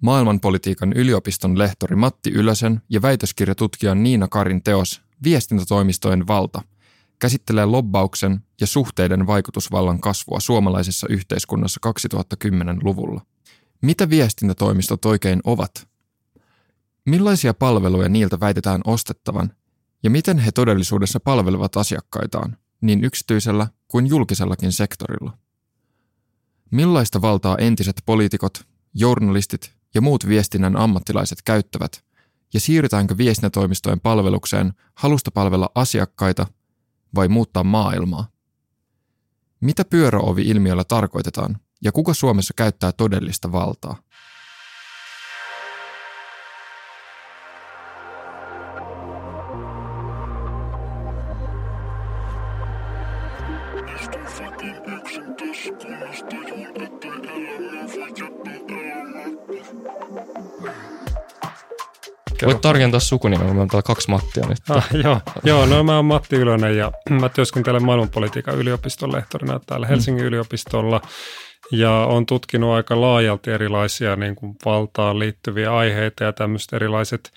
maailmanpolitiikan yliopiston lehtori Matti Ylösen ja väitöskirjatutkija Niina Karin teos Viestintätoimistojen valta käsittelee lobbauksen ja suhteiden vaikutusvallan kasvua suomalaisessa yhteiskunnassa 2010-luvulla. Mitä viestintätoimistot oikein ovat? Millaisia palveluja niiltä väitetään ostettavan ja miten he todellisuudessa palvelevat asiakkaitaan, niin yksityisellä kuin julkisellakin sektorilla? Millaista valtaa entiset poliitikot, journalistit ja muut viestinnän ammattilaiset käyttävät, ja siirrytäänkö viestintätoimistojen palvelukseen halusta palvella asiakkaita vai muuttaa maailmaa? Mitä pyöräovi-ilmiöllä tarkoitetaan ja kuka Suomessa käyttää todellista valtaa? Voit tarkentaa sukunimen, kun on täällä kaksi Mattia nyt. Ah, joo, joo, no mä oon Matti Ylönen ja mä työskentelen maailmanpolitiikan yliopiston lehtorina täällä mm. Helsingin mm. yliopistolla ja on tutkinut aika laajalti erilaisia niin kuin valtaan liittyviä aiheita ja tämmöiset erilaiset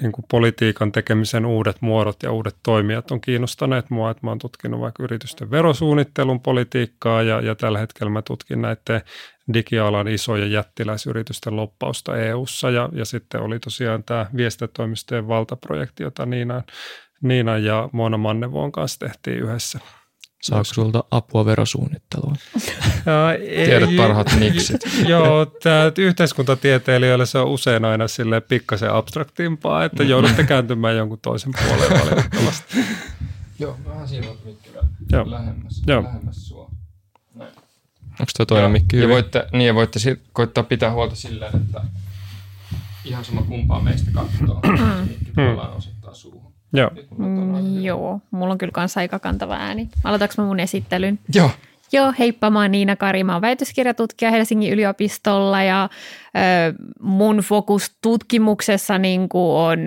niin kuin politiikan tekemisen uudet muodot ja uudet toimijat on kiinnostaneet mua, että mä oon tutkinut vaikka yritysten verosuunnittelun politiikkaa ja, ja tällä hetkellä mä tutkin näiden digialan isojen jättiläisyritysten loppausta EU-ssa ja, ja sitten oli tosiaan tämä viestintätoimistojen valtaprojekti, jota Niina, Niina ja Mona Mannevuon kanssa tehtiin yhdessä. Saako sulta apua verosuunnitteluun? Tiedät parhaat miksit. Joo, tämä yhteiskuntatieteilijöille se on usein aina sille pikkasen abstraktimpaa, että joudutte kääntymään jonkun toisen puoleen valitettavasti. Joo, vähän siinä mikki lähemmäs, Joo. lähemmäs sua. Onko tuo toinen mikki ja voitte, niin ja voitte si- koittaa pitää huolta silleen, että ihan sama kumpaa meistä katsoo, mikki tavallaan osoittaa suuhun. Joo. Mm, joo, mulla on kyllä kanssa aika kantava ääni. Aloitanko mä mun esittelyn? Joo. Joo, heippa, mä oon Niina Kari, mä oon väitöskirjatutkija Helsingin yliopistolla ja ö, mun fokus tutkimuksessa niin on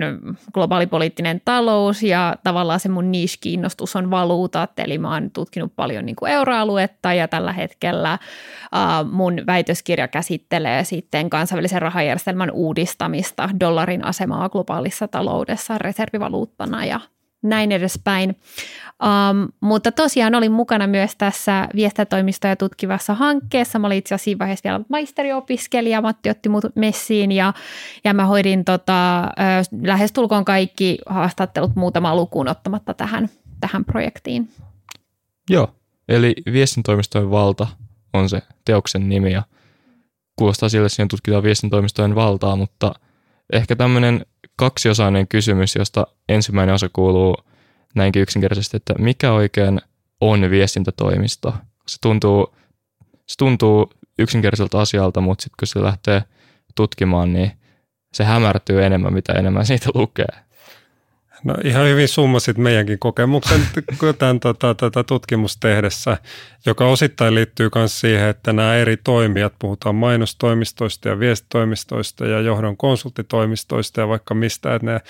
globaalipoliittinen talous ja tavallaan se mun niche-kiinnostus on valuutat, eli mä oon tutkinut paljon niin euroaluetta ja tällä hetkellä ö, mun väitöskirja käsittelee sitten kansainvälisen rahajärjestelmän uudistamista, dollarin asemaa globaalissa taloudessa reservivaluuttana ja näin edespäin. Um, mutta tosiaan olin mukana myös tässä viestintätoimistoja tutkivassa hankkeessa. Mä olin itse asiassa siinä vaiheessa vielä maisteriopiskelija. Matti otti mut messiin ja, ja mä hoidin tota, lähestulkoon kaikki haastattelut muutama lukuun ottamatta tähän, tähän projektiin. Joo, eli viestintätoimistojen valta on se teoksen nimi ja kuulostaa siltä, että siinä tutkitaan viestintätoimistojen valtaa, mutta ehkä tämmöinen kaksiosainen kysymys, josta ensimmäinen osa kuuluu näinkin yksinkertaisesti, että mikä oikein on viestintätoimisto? Se tuntuu, se tuntuu yksinkertaiselta asialta, mutta sitten kun se lähtee tutkimaan, niin se hämärtyy enemmän, mitä enemmän siitä lukee. No ihan hyvin summasit meidänkin kokemuksen tämän tota, tätä tutkimustehdessä, joka osittain liittyy myös siihen, että nämä eri toimijat, puhutaan mainostoimistoista ja viestitoimistoista ja johdon konsulttitoimistoista ja vaikka mistä, että ne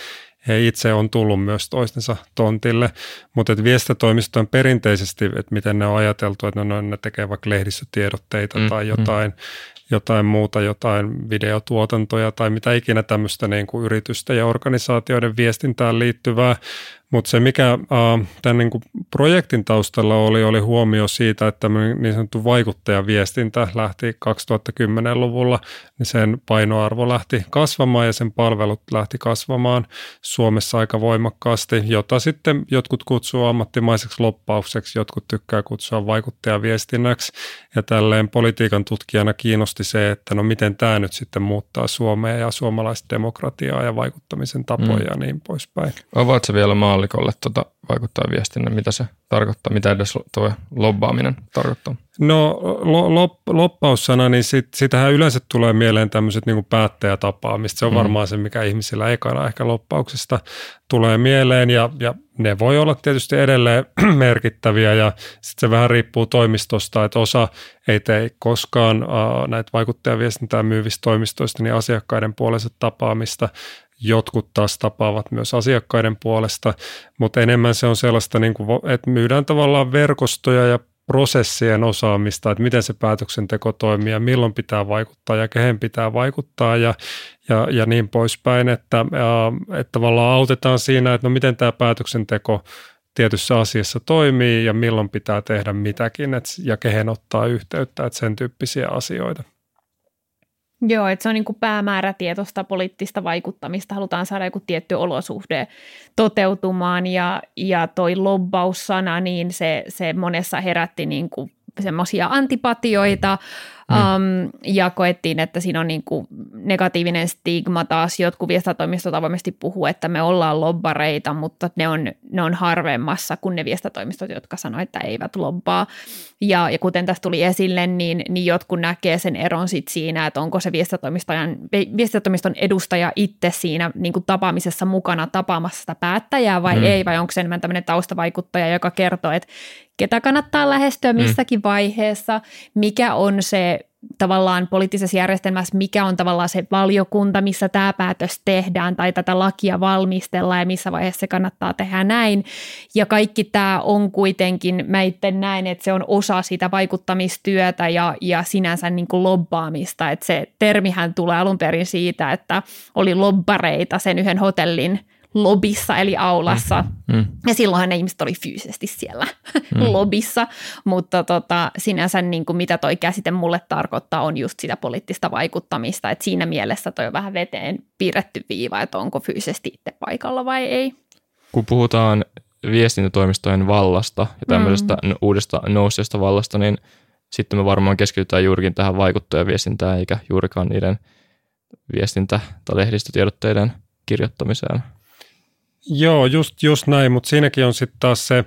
he itse on tullut myös toistensa tontille, mutta että viestintätoimisto perinteisesti, että miten ne on ajateltu, että no, ne tekee vaikka lehdistötiedotteita mm, tai mm. jotain, mm jotain muuta, jotain videotuotantoja tai mitä ikinä tämmöistä niin kuin yritysten ja organisaatioiden viestintään liittyvää. Mutta se, mikä äh, tämän niin kuin projektin taustalla oli, oli huomio siitä, että niin sanottu vaikuttajaviestintä lähti 2010-luvulla, niin sen painoarvo lähti kasvamaan ja sen palvelut lähti kasvamaan Suomessa aika voimakkaasti, jota sitten jotkut kutsuu ammattimaiseksi loppaukseksi, jotkut tykkää kutsua vaikuttajaviestinnäksi. Ja tälleen politiikan tutkijana kiinnosti se, että no miten tämä nyt sitten muuttaa Suomea ja suomalaista demokratiaa ja vaikuttamisen tapoja mm. ja niin poispäin. Avaatko vielä maali maalikolle tuota vaikuttaa viestinnän, mitä se tarkoittaa, mitä edes tuo lobbaaminen tarkoittaa? No lop, loppaussana, niin sit, sitähän yleensä tulee mieleen tämmöiset niin päättäjätapaamista. Se on mm. varmaan se, mikä ihmisillä ekana ehkä loppauksesta tulee mieleen ja, ja ne voi olla tietysti edelleen merkittäviä ja sitten se vähän riippuu toimistosta, että osa ei tee koskaan uh, näitä vaikuttajaviestintää myyvistä toimistoista niin asiakkaiden puolesta tapaamista. Jotkut taas tapaavat myös asiakkaiden puolesta, mutta enemmän se on sellaista, niin kuin, että myydään tavallaan verkostoja ja prosessien osaamista, että miten se päätöksenteko toimii ja milloin pitää vaikuttaa ja kehen pitää vaikuttaa ja, ja, ja niin poispäin, että, että tavallaan autetaan siinä, että no miten tämä päätöksenteko tietyssä asiassa toimii ja milloin pitää tehdä mitäkin et, ja kehen ottaa yhteyttä, että sen tyyppisiä asioita. Joo, että se on niin kuin päämäärätietoista poliittista vaikuttamista. Halutaan saada joku tietty olosuhde toteutumaan ja, ja toi lobbaussana, niin se, se monessa herätti niin kuin semmoisia antipatioita, Mm. Um, ja koettiin, että siinä on niin kuin negatiivinen stigma taas. Jotkut viestatoimistot avoimesti puhuu, että me ollaan lobbareita, mutta ne on, ne on harvemmassa kuin ne viestatoimistot, jotka sanoivat, että eivät lobbaa. Ja, ja kuten tästä tuli esille, niin, niin jotkut näkee sen eron sit siinä, että onko se viestatoimistojen, viestatoimiston edustaja itse siinä niin kuin tapaamisessa mukana tapaamassa sitä päättäjää vai mm. ei, vai onko se enemmän tämmöinen taustavaikuttaja, joka kertoo, että ketä kannattaa lähestyä mm. missäkin mm. vaiheessa, mikä on se tavallaan poliittisessa järjestelmässä, mikä on tavallaan se valiokunta, missä tämä päätös tehdään tai tätä lakia valmistellaan ja missä vaiheessa se kannattaa tehdä näin. Ja kaikki tämä on kuitenkin, mä itse näin, että se on osa sitä vaikuttamistyötä ja, ja sinänsä niin kuin lobbaamista. Että se termihän tulee alun perin siitä, että oli lobbareita sen yhden hotellin – lobissa eli aulassa. Mm. Mm. Ja silloinhan ne ihmiset oli fyysisesti siellä mm. lobissa, mutta tota, sinänsä niin kuin mitä toi käsite mulle tarkoittaa on just sitä poliittista vaikuttamista, että siinä mielessä toi on vähän veteen piirretty viiva, että onko fyysisesti itse paikalla vai ei. Kun puhutaan viestintätoimistojen vallasta ja tämmöisestä mm. uudesta nousseesta vallasta, niin sitten me varmaan keskitytään juurikin tähän vaikuttajaviestintään eikä juurikaan niiden viestintä- tai lehdistötiedotteiden kirjoittamiseen. Joo, just, just näin, mutta siinäkin on sitten taas se,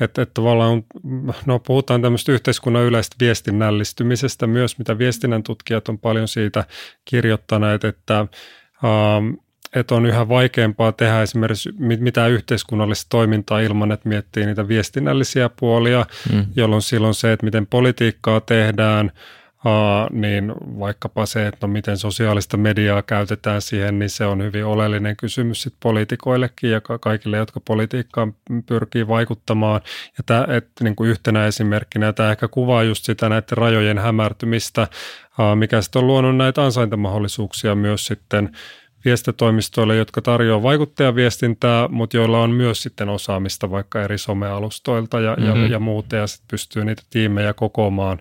että, että tavallaan no, puhutaan tämmöistä yhteiskunnan yleistä viestinnällistymisestä myös, mitä viestinnän tutkijat on paljon siitä kirjoittaneet, että, ähm, että on yhä vaikeampaa tehdä esimerkiksi mitään yhteiskunnallista toimintaa ilman, että miettii niitä viestinnällisiä puolia, mm. jolloin silloin se, että miten politiikkaa tehdään – niin vaikkapa se, että no miten sosiaalista mediaa käytetään siihen, niin se on hyvin oleellinen kysymys sit poliitikoillekin ja kaikille, jotka politiikkaan pyrkii vaikuttamaan. Ja tämä, että niin kuin yhtenä esimerkkinä, tämä ehkä kuvaa just sitä näiden rajojen hämärtymistä, mikä sitten on luonut näitä ansaintamahdollisuuksia myös sitten viestintätoimistoille, jotka tarjoavat vaikuttajaviestintää, mutta joilla on myös sitten osaamista vaikka eri somealustoilta ja, mm-hmm. ja, ja muuta, ja sitten pystyy niitä tiimejä kokoamaan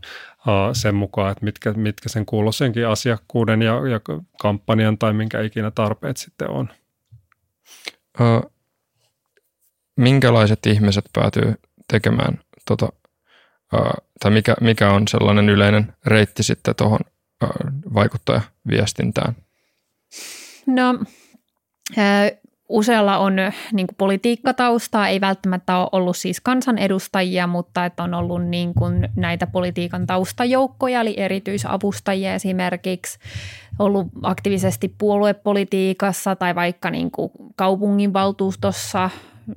sen mukaan, että mitkä, mitkä sen kuuloisenkin asiakkuuden ja, ja kampanjan tai minkä ikinä tarpeet sitten on. Ö, minkälaiset ihmiset päätyy tekemään, tota, ö, tai mikä, mikä on sellainen yleinen reitti sitten tuohon vaikuttajaviestintään? No, Usealla on niin kuin politiikkataustaa, ei välttämättä ole ollut siis kansanedustajia, mutta että on ollut niin kuin näitä politiikan taustajoukkoja, eli erityisavustajia esimerkiksi, ollut aktiivisesti puoluepolitiikassa tai vaikka niin kuin kaupunginvaltuustossa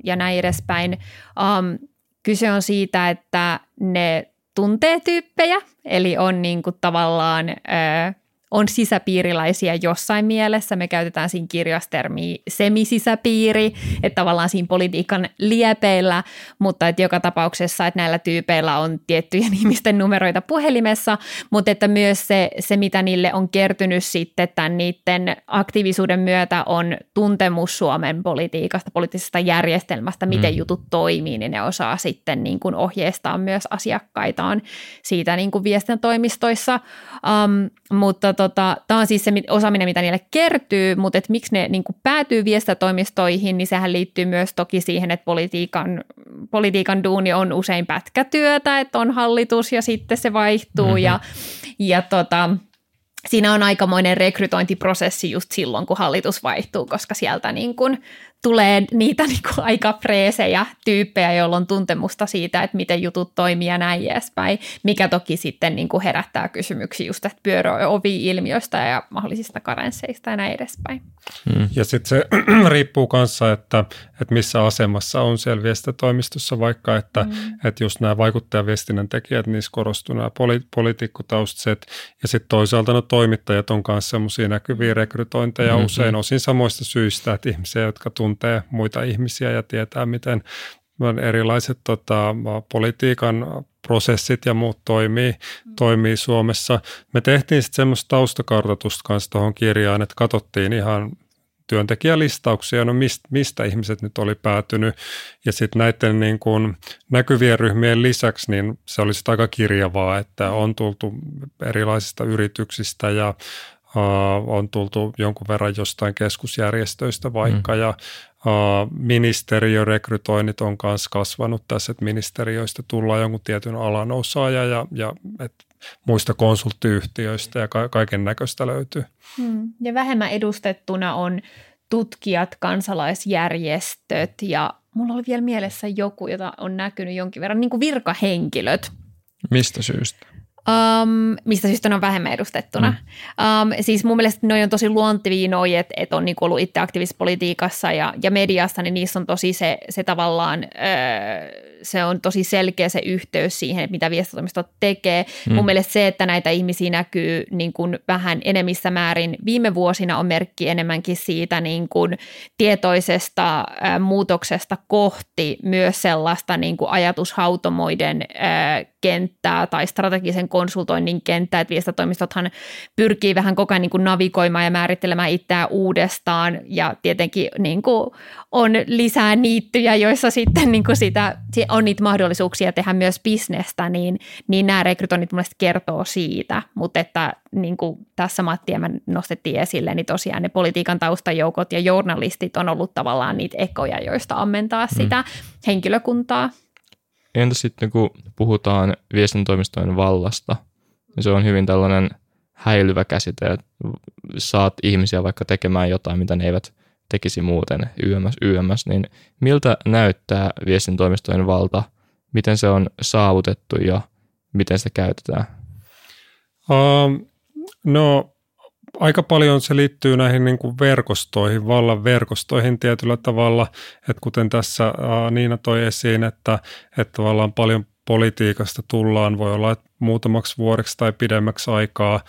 ja näin edespäin. Um, kyse on siitä, että ne tuntee tyyppejä, eli on niin kuin tavallaan... Ö, on sisäpiiriläisiä jossain mielessä. Me käytetään siinä kirjastermiä semisisäpiiri, että tavallaan siinä politiikan liepeillä, mutta että joka tapauksessa, että näillä tyypeillä on tiettyjen ihmisten numeroita puhelimessa, mutta että myös se, se mitä niille on kertynyt sitten tämän niiden aktiivisuuden myötä on tuntemus Suomen politiikasta, poliittisesta järjestelmästä, miten mm. jutut toimii, niin ne osaa sitten niin kuin ohjeistaa myös asiakkaitaan siitä niin kuin viestintätoimistoissa, um, mutta tota, tämä on siis se osaaminen, mitä niille kertyy, mutta et miksi ne niin päätyy viestintätoimistoihin, niin sehän liittyy myös toki siihen, että politiikan, politiikan duuni on usein pätkätyötä, että on hallitus ja sitten se vaihtuu mm-hmm. ja, ja tota, siinä on aikamoinen rekrytointiprosessi just silloin, kun hallitus vaihtuu, koska sieltä niin kuin tulee niitä niin kuin aika freesejä tyyppejä, joilla on tuntemusta siitä, että miten jutut toimii ja näin edespäin, mikä toki sitten niin kuin herättää kysymyksiä just tästä pyöröovi-ilmiöstä ja mahdollisista karensseista ja näin edespäin. Hmm. Ja sitten se riippuu kanssa, että, että missä asemassa on siellä viestintätoimistossa, vaikka että, hmm. että just nämä vaikuttajaviestinnän tekijät, niissä korostuu nämä poli- poliitikkotaustaset ja sitten toisaalta no toimittajat on myös semmoisia näkyviä rekrytointeja hmm. usein osin samoista syistä, että ihmisiä, jotka tuntuu tuntee muita ihmisiä ja tietää, miten erilaiset tota, politiikan prosessit ja muut toimii, mm. toimii Suomessa. Me tehtiin sitten semmoista taustakartoitusta kanssa tuohon kirjaan, että katsottiin ihan työntekijälistauksia, no mistä, mistä ihmiset nyt oli päätynyt. Ja sitten näiden niin kuin näkyvien ryhmien lisäksi, niin se oli aika kirjavaa, että on tultu erilaisista yrityksistä ja Uh, on tultu jonkun verran jostain keskusjärjestöistä vaikka mm. ja uh, ministeriörekrytoinnit on myös kasvanut tässä, että ministeriöistä tullaan jonkun tietyn alan osaaja ja, ja et muista konsulttiyhtiöistä ja ka- kaiken näköistä löytyy. Hmm. Ja vähemmän edustettuna on tutkijat, kansalaisjärjestöt ja mulla oli vielä mielessä joku, jota on näkynyt jonkin verran, niin kuin virkahenkilöt. Mistä syystä? Um, mistä syystä ne on vähemmän edustettuna. Mm. Um, siis mun mielestä ne on tosi luontevia noi, että et on niinku ollut itse politiikassa ja, ja mediassa, niin niissä on tosi se, se tavallaan, öö, se on tosi selkeä se yhteys siihen, että mitä viestintätoimistot tekee. Mm. Mun mielestä se, että näitä ihmisiä näkyy niin kuin vähän enemmissä määrin viime vuosina on merkki enemmänkin siitä niin kuin tietoisesta ö, muutoksesta kohti myös sellaista niin kuin ajatushautomoiden ö, kenttää tai strategisen konsultoinnin kenttää, että viestintätoimistothan pyrkii vähän koko ajan niin kuin navigoimaan ja määrittelemään itseään uudestaan ja tietenkin niin kuin on lisää niittyjä, joissa sitten niin kuin sitä, on niitä mahdollisuuksia tehdä myös bisnestä, niin, niin nämä rekrytoinnit mun kertoo siitä, mutta että niin kuin tässä Matti ja mä nostettiin esille, niin tosiaan ne politiikan taustajoukot ja journalistit on ollut tavallaan niitä ekoja, joista ammentaa mm. sitä henkilökuntaa. Entä sitten kun puhutaan viestintätoimistojen vallasta, niin se on hyvin tällainen häilyvä käsite, että saat ihmisiä vaikka tekemään jotain, mitä ne eivät tekisi muuten YMS, YMS, niin miltä näyttää viestintätoimistojen valta, miten se on saavutettu ja miten sitä käytetään? Um, no aika paljon se liittyy näihin niin kuin verkostoihin, vallan verkostoihin tietyllä tavalla, että kuten tässä Niina toi esiin, että, että tavallaan paljon politiikasta tullaan, voi olla että muutamaksi vuodeksi tai pidemmäksi aikaa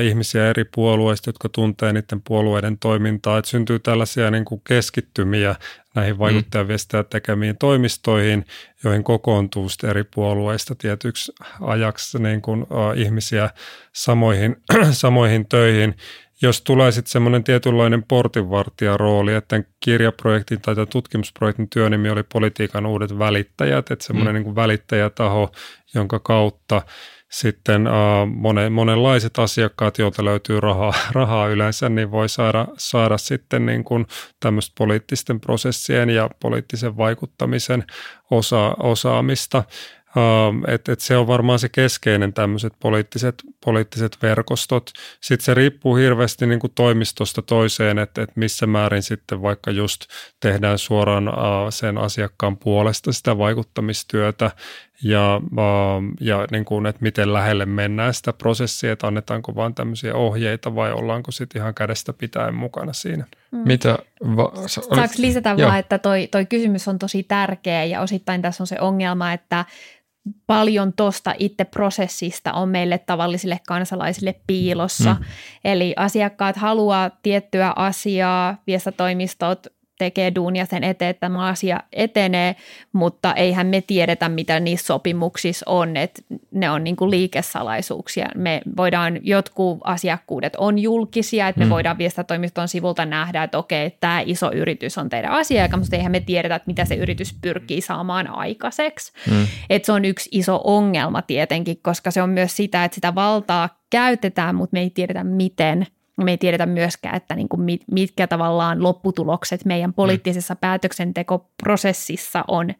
ihmisiä eri puolueista, jotka tuntee niiden puolueiden toimintaa, että syntyy tällaisia niin kuin keskittymiä näihin mm. vaikuttajaviestejä tekemiin toimistoihin, joihin kokoontuu eri puolueista tietyksi ajaksi niin kuin, uh, ihmisiä samoihin, samoihin töihin. Jos tulee sitten semmoinen tietynlainen portinvartijarooli, että tämän kirjaprojektin tai tämän tutkimusprojektin työnimi oli politiikan uudet välittäjät, että semmoinen mm. niin välittäjätaho, jonka kautta sitten uh, monen, monenlaiset asiakkaat, joilta löytyy rahaa, rahaa yleensä, niin voi saada, saada sitten niin kuin tämmöistä poliittisten prosessien ja poliittisen vaikuttamisen osa, osaamista. Uh, et, et se on varmaan se keskeinen tämmöiset poliittiset, poliittiset verkostot. Sitten se riippuu hirveästi niin kuin toimistosta toiseen, että et missä määrin sitten vaikka just tehdään suoraan sen asiakkaan puolesta sitä vaikuttamistyötä ja, ja niin kuin, että miten lähelle mennään sitä prosessia, että annetaanko vain tämmöisiä ohjeita vai ollaanko sitten ihan kädestä pitäen mukana siinä. Mm. Mitä va- Saanko lisätä Joo. vaan, että toi, toi kysymys on tosi tärkeä ja osittain tässä on se ongelma, että paljon tuosta itse prosessista on meille tavallisille kansalaisille piilossa. Mm. Eli asiakkaat haluaa tiettyä asiaa, viestintätoimistot tekee duunia sen eteen, että tämä asia etenee, mutta eihän me tiedetä, mitä niissä sopimuksissa on, että ne on niin kuin liikesalaisuuksia. Me voidaan, jotkut asiakkuudet on julkisia, että me mm. voidaan viestintätoimiston sivulta nähdä, että okei, tämä iso yritys on teidän asiakas, mutta eihän me tiedetä, että mitä se yritys pyrkii saamaan aikaiseksi. Mm. Että se on yksi iso ongelma tietenkin, koska se on myös sitä, että sitä valtaa käytetään, mutta me ei tiedetä miten – me ei tiedetä myöskään, että niin kuin mitkä tavallaan lopputulokset meidän poliittisessa mm. päätöksentekoprosessissa on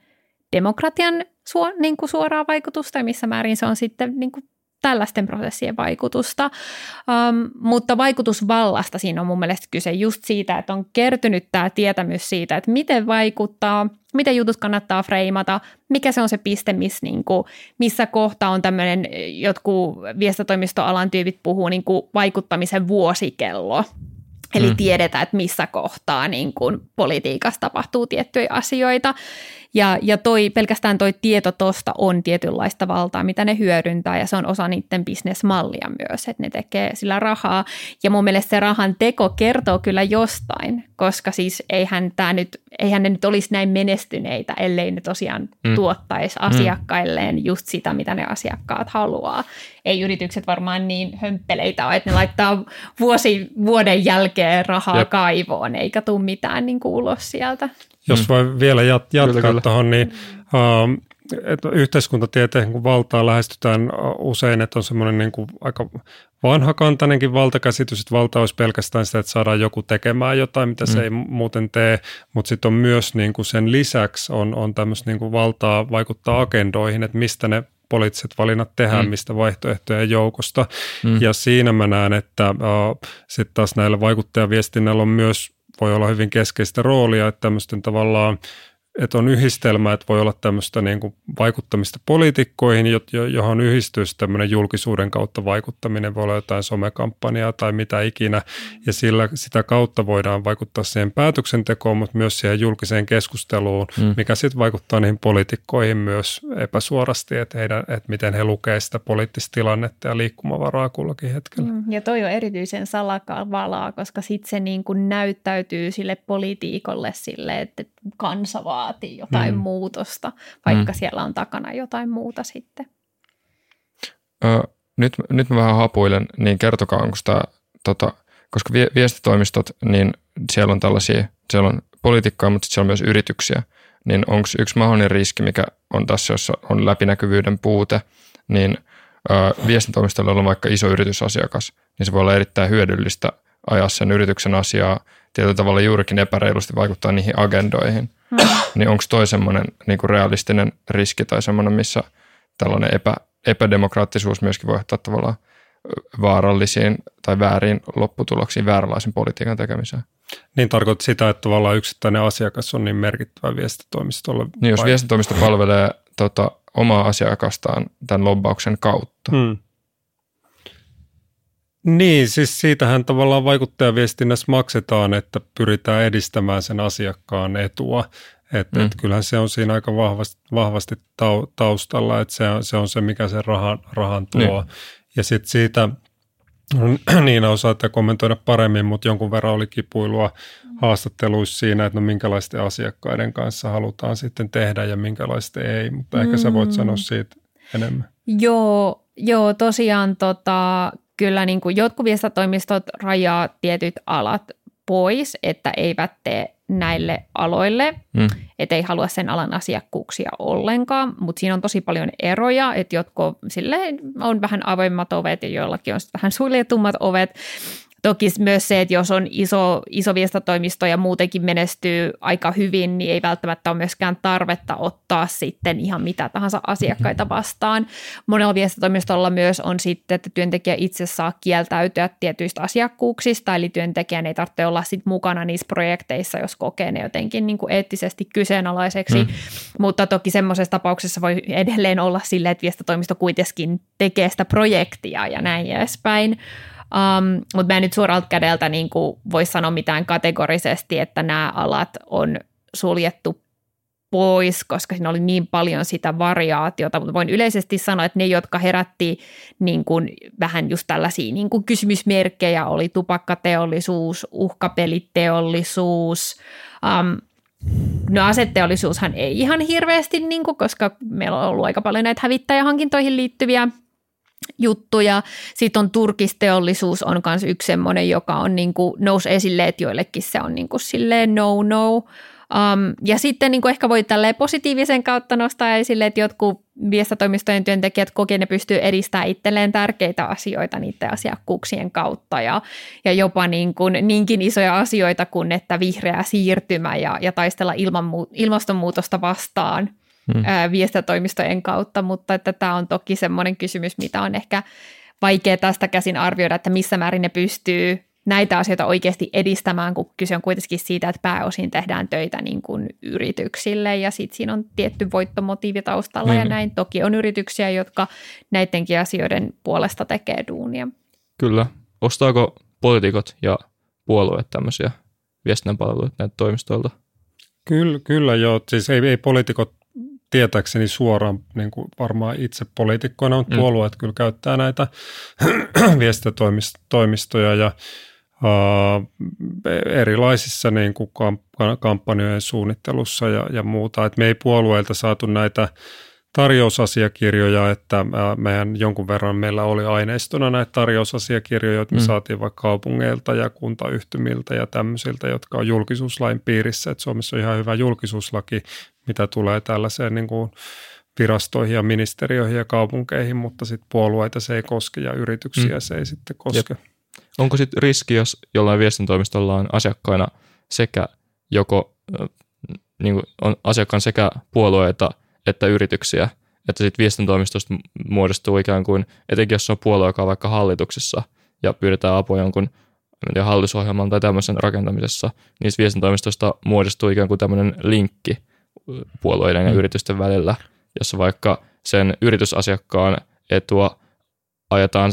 demokratian suo, niin kuin suoraa vaikutusta ja missä määrin se on sitten niin kuin tällaisten prosessien vaikutusta. Um, mutta vaikutusvallasta siinä on mun mielestä kyse just siitä, että on kertynyt tämä tietämys siitä, että miten vaikuttaa, miten jutut kannattaa freimata, mikä se on se piste, missä, niin kuin, missä kohta on tämmöinen, jotkut viestintätoimistoalan tyypit puhuu niin kuin vaikuttamisen vuosikello. Eli mm. tiedetään, että missä kohtaa niin kuin politiikassa tapahtuu tiettyjä asioita. Ja, ja toi, pelkästään toi tieto tosta on tietynlaista valtaa, mitä ne hyödyntää ja se on osa niiden bisnesmallia myös, että ne tekee sillä rahaa. Ja mun mielestä se rahan teko kertoo kyllä jostain, koska siis eihän, tää nyt, eihän ne nyt olisi näin menestyneitä, ellei ne tosiaan mm. tuottaisi mm. asiakkailleen mm. just sitä, mitä ne asiakkaat haluaa. Ei yritykset varmaan niin hömppeleitä ole, että ne laittaa vuosi vuoden jälkeen rahaa Jep. kaivoon, eikä tule mitään niin ulos sieltä. Jos mm. voi vielä jat- jatkaa tuohon, niin uh, että yhteiskuntatieteen kun valtaa lähestytään usein, että on semmoinen niin kuin aika vanhakantainenkin valtakäsitys, että valta olisi pelkästään sitä, että saadaan joku tekemään jotain, mitä mm. se ei muuten tee, mutta sitten on myös niin kuin sen lisäksi on, on tämmöistä niin kuin valtaa vaikuttaa agendoihin, että mistä ne poliittiset valinnat tehdään, mm. mistä vaihtoehtojen joukosta. Mm. Ja siinä mä näen, että uh, sitten taas näillä vaikuttajaviestinnällä on myös voi olla hyvin keskeistä roolia, että tämmöisten tavallaan että on yhdistelmä, että voi olla tämmöistä niin kuin vaikuttamista poliitikkoihin, johon yhdistyisi tämmöinen julkisuuden kautta vaikuttaminen, voi olla jotain somekampanjaa tai mitä ikinä, ja sillä, sitä kautta voidaan vaikuttaa siihen päätöksentekoon, mutta myös siihen julkiseen keskusteluun, mm. mikä sitten vaikuttaa niihin poliitikkoihin myös epäsuorasti, että, heidän, että miten he lukevat sitä poliittista tilannetta ja liikkumavaraa kullakin hetkellä. Mm, ja toi on erityisen salakavalaa, koska sitten se niin kuin näyttäytyy sille politiikolle sille, että kansa vaatii jotain mm. muutosta, vaikka mm. siellä on takana jotain muuta sitten. Ö, nyt, nyt mä vähän hapuilen, niin kertokaa, onko tämä, tota, koska viestitoimistot, niin siellä on tällaisia, siellä on politiikkaa, mutta siellä on myös yrityksiä, niin onko yksi mahdollinen riski, mikä on tässä, jossa on läpinäkyvyyden puute, niin ö, viestintoimistolla on vaikka iso yritysasiakas, niin se voi olla erittäin hyödyllistä ajaa sen yrityksen asiaa tietyllä tavalla juurikin epäreilusti vaikuttaa niihin agendoihin. Hmm. Niin onko toi semmoinen niin realistinen riski tai semmoinen, missä tällainen epä, epädemokraattisuus myöskin voi johtaa tavallaan vaarallisiin tai väärin lopputuloksiin, vääränlaisen politiikan tekemiseen. Niin tarkoittaa sitä, että tavallaan yksittäinen asiakas on niin merkittävä viestitoimistolle. Niin jos vai? viestitoimisto palvelee tota, omaa asiakastaan tämän lobbauksen kautta, hmm. Niin, siis siitähän tavallaan vaikuttajaviestinnässä maksetaan, että pyritään edistämään sen asiakkaan etua. Että mm. et kyllähän se on siinä aika vahvasti, vahvasti taustalla, että se on, se on se, mikä sen rahan, rahan tuo. Niin. Ja sitten siitä, niin osaatte kommentoida paremmin, mutta jonkun verran oli kipuilua haastatteluissa siinä, että no minkälaisten asiakkaiden kanssa halutaan sitten tehdä ja minkälaisten ei, mutta mm. ehkä sä voit sanoa mm. siitä enemmän. Joo, joo tosiaan tota, kyllä niin kuin jotkut viestintätoimistot rajaa tietyt alat pois, että eivät tee näille aloille, mm. että ei halua sen alan asiakkuuksia ollenkaan, mutta siinä on tosi paljon eroja, että jotkut silleen on vähän avoimmat ovet ja joillakin on vähän suljetummat ovet, Toki myös se, että jos on iso, iso viestatoimisto ja muutenkin menestyy aika hyvin, niin ei välttämättä ole myöskään tarvetta ottaa sitten ihan mitä tahansa asiakkaita mm-hmm. vastaan. Monella viestatoimistolla myös on sitten, että työntekijä itse saa kieltäytyä tietyistä asiakkuuksista, eli työntekijän ei tarvitse olla sit mukana niissä projekteissa, jos kokee ne jotenkin niin kuin eettisesti kyseenalaiseksi. Mm. Mutta toki semmoisessa tapauksessa voi edelleen olla silleen, että viestatoimisto kuitenkin tekee sitä projektia ja näin edespäin. Um, mutta mä en nyt suoralta kädeltä niin voi sanoa mitään kategorisesti, että nämä alat on suljettu pois, koska siinä oli niin paljon sitä variaatiota, mutta voin yleisesti sanoa, että ne, jotka herätti niin kuin vähän just tällaisia niin kuin kysymysmerkkejä, oli tupakkateollisuus, uhkapeliteollisuus, um, No asetteollisuushan ei ihan hirveästi, niin kuin, koska meillä on ollut aika paljon näitä hävittäjähankintoihin liittyviä juttuja. Sitten on turkisteollisuus on myös yksi semmoinen, joka on niin kuin, nousi esille, että joillekin se on niin kuin silleen no-no. Um, ja sitten niin kuin ehkä voi tälleen positiivisen kautta nostaa esille, että jotkut viestitoimistojen työntekijät kokee, ne pystyy edistämään itselleen tärkeitä asioita niiden asiakkuuksien kautta ja, ja jopa niin kuin, niinkin isoja asioita kuin, että vihreä siirtymä ja, ja taistella ilman, ilmastonmuutosta vastaan – hmm. viestintätoimistojen kautta, mutta että tämä on toki semmoinen kysymys, mitä on ehkä vaikea tästä käsin arvioida, että missä määrin ne pystyy näitä asioita oikeasti edistämään, kun kyse on kuitenkin siitä, että pääosin tehdään töitä niin kuin yrityksille ja sitten siinä on tietty voittomotiivi taustalla hmm. ja näin. Toki on yrityksiä, jotka näidenkin asioiden puolesta tekee duunia. Kyllä. Ostaako poliitikot ja puolueet tämmöisiä viestinnän palveluita näitä toimistoilta? Kyllä, kyllä joo. Siis ei, ei poliitikot tietääkseni suoraan niin kuin varmaan itse poliitikkoina, mutta mm. puolueet kyllä käyttää näitä viestintätoimistoja ja uh, erilaisissa niin kuin kampanjojen suunnittelussa ja, ja muuta. Et me ei puolueilta saatu näitä tarjousasiakirjoja, että meidän jonkun verran meillä oli aineistona näitä tarjousasiakirjoja, joita me mm. saatiin vaikka kaupungeilta ja kuntayhtymiltä ja tämmöisiltä, jotka on julkisuuslain piirissä. Et Suomessa on ihan hyvä julkisuuslaki, mitä tulee tällaiseen niin kuin virastoihin ja ministeriöihin ja kaupunkeihin, mutta sitten puolueita se ei koske ja yrityksiä mm. se ei sitten koske. Jep. Onko sitten riski, jos jollain viestintoimistolla on asiakkaina sekä joko niin kuin on asiakkaan sekä puolueita – että yrityksiä, että sitten viestintätoimistosta muodostuu ikään kuin, etenkin jos on puolue, joka on vaikka hallituksessa ja pyydetään apua jonkun tiedä, hallitusohjelman tai tämmöisen rakentamisessa, niin viestintätoimistosta muodostuu ikään kuin tämmöinen linkki puolueiden ja mm. yritysten välillä, jossa vaikka sen yritysasiakkaan etua ajetaan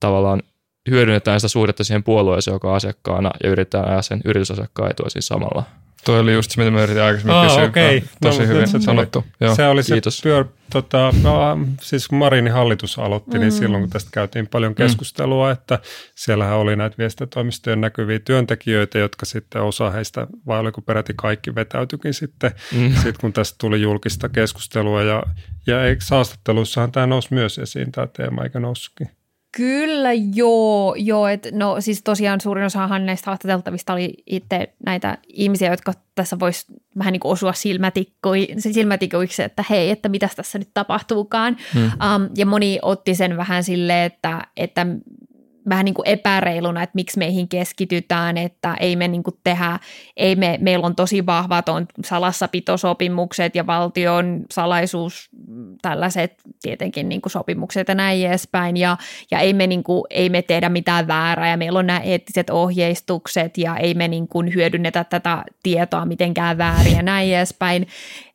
tavallaan hyödynnetään sitä suhdetta siihen puolueeseen, joka on asiakkaana, ja yritetään ajaa sen yritysasiakkaan etua siinä samalla. Toi oli just se, mitä mä yritin aikaisemmin Aa, kysyä. Okay. Tosi no, hyvin se sanottu. Joo. Se oli Kiitos. se pyör, tota, no, siis kun Marinin hallitus aloitti, niin mm. niin silloin kun tästä käytiin paljon mm. keskustelua, mm. että siellähän oli näitä viestintätoimistojen näkyviä työntekijöitä, jotka sitten osa heistä, vai oliko peräti kaikki vetäytyikin sitten, mm. sit kun tästä tuli julkista keskustelua. Ja, ja haastatteluissahan tämä nousi myös esiin, tämä teema, eikä noussutkin. Kyllä joo, joo et, no siis tosiaan suurin osahan näistä haastateltavista oli itse näitä ihmisiä, jotka tässä voisi vähän niin kuin osua silmätikuiksi, että hei, että mitä tässä nyt tapahtuukaan. Hmm. Um, ja moni otti sen vähän silleen, että, että vähän niin kuin epäreiluna, että miksi meihin keskitytään, että ei me niin kuin tehdä, ei me, meillä on tosi vahvat on salassapitosopimukset ja valtion salaisuus, tällaiset tietenkin niin kuin sopimukset ja näin edespäin, ja, ja ei, me niin kuin, ei me tehdä mitään väärää, ja meillä on nämä eettiset ohjeistukset, ja ei me niin kuin hyödynnetä tätä tietoa mitenkään väärin ja näin edespäin.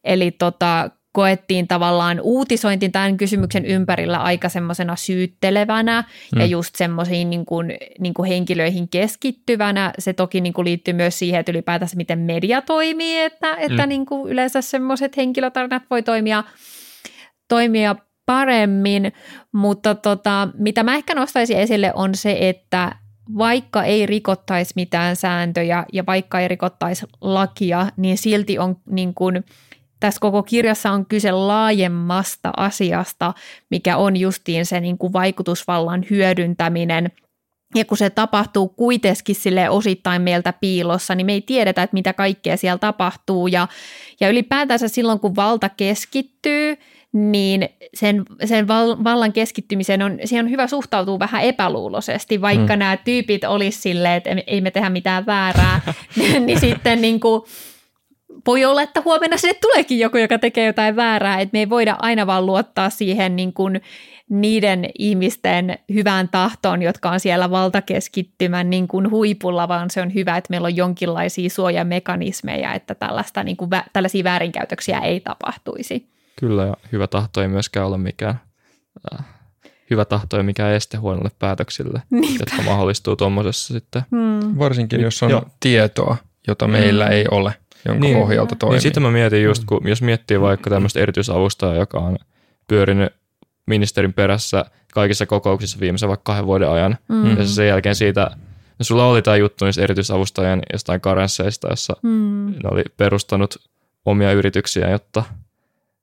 Eli tota, koettiin tavallaan uutisointi tämän kysymyksen ympärillä aika semmoisena syyttelevänä mm. ja just semmoisiin niin kuin, niin kuin henkilöihin keskittyvänä. Se toki niin kuin liittyy myös siihen, että ylipäätänsä miten media toimii, että, että mm. niin kuin yleensä semmoiset henkilötarinat voi toimia, toimia paremmin, mutta tota, mitä mä ehkä nostaisin esille on se, että vaikka ei rikottaisi mitään sääntöjä ja vaikka ei rikottaisi lakia, niin silti on niin kuin – tässä koko kirjassa on kyse laajemmasta asiasta, mikä on justiin se niin kuin vaikutusvallan hyödyntäminen. Ja kun se tapahtuu kuitenkin sille osittain meiltä piilossa, niin me ei tiedetä, että mitä kaikkea siellä tapahtuu. Ja, ja ylipäätänsä silloin, kun valta keskittyy, niin sen, sen val, vallan keskittymiseen on, siihen on hyvä suhtautua vähän epäluuloisesti, vaikka hmm. nämä tyypit olisi silleen, että ei me tehdä mitään väärää, niin sitten niin kuin, voi olla, että huomenna sinne tuleekin joku, joka tekee jotain väärää, että me ei voida aina vaan luottaa siihen niin kuin niiden ihmisten hyvään tahtoon, jotka on siellä valtakeskittymän niin kuin huipulla, vaan se on hyvä, että meillä on jonkinlaisia suojamekanismeja, että tällaista, niin kuin, tällaisia väärinkäytöksiä ei tapahtuisi. Kyllä, ja hyvä tahto ei myöskään ole mikään äh, hyvä tahto ei mikään este huonolle päätöksille, Niinpä. jotka mahdollistuu tuommoisessa sitten. Hmm. Varsinkin, jos on Joo. tietoa, jota meillä hmm. ei ole jonka niin, pohjalta toimii. Niin sitten mä mietin just, kun jos miettii vaikka tämmöistä erityisavustajaa, joka on pyörinyt ministerin perässä kaikissa kokouksissa viimeisen vaikka kahden vuoden ajan, mm. ja sen jälkeen siitä, no sulla oli tämä juttu niistä erityisavustajan jostain karensseista, jossa mm. ne oli perustanut omia yrityksiä, jotta,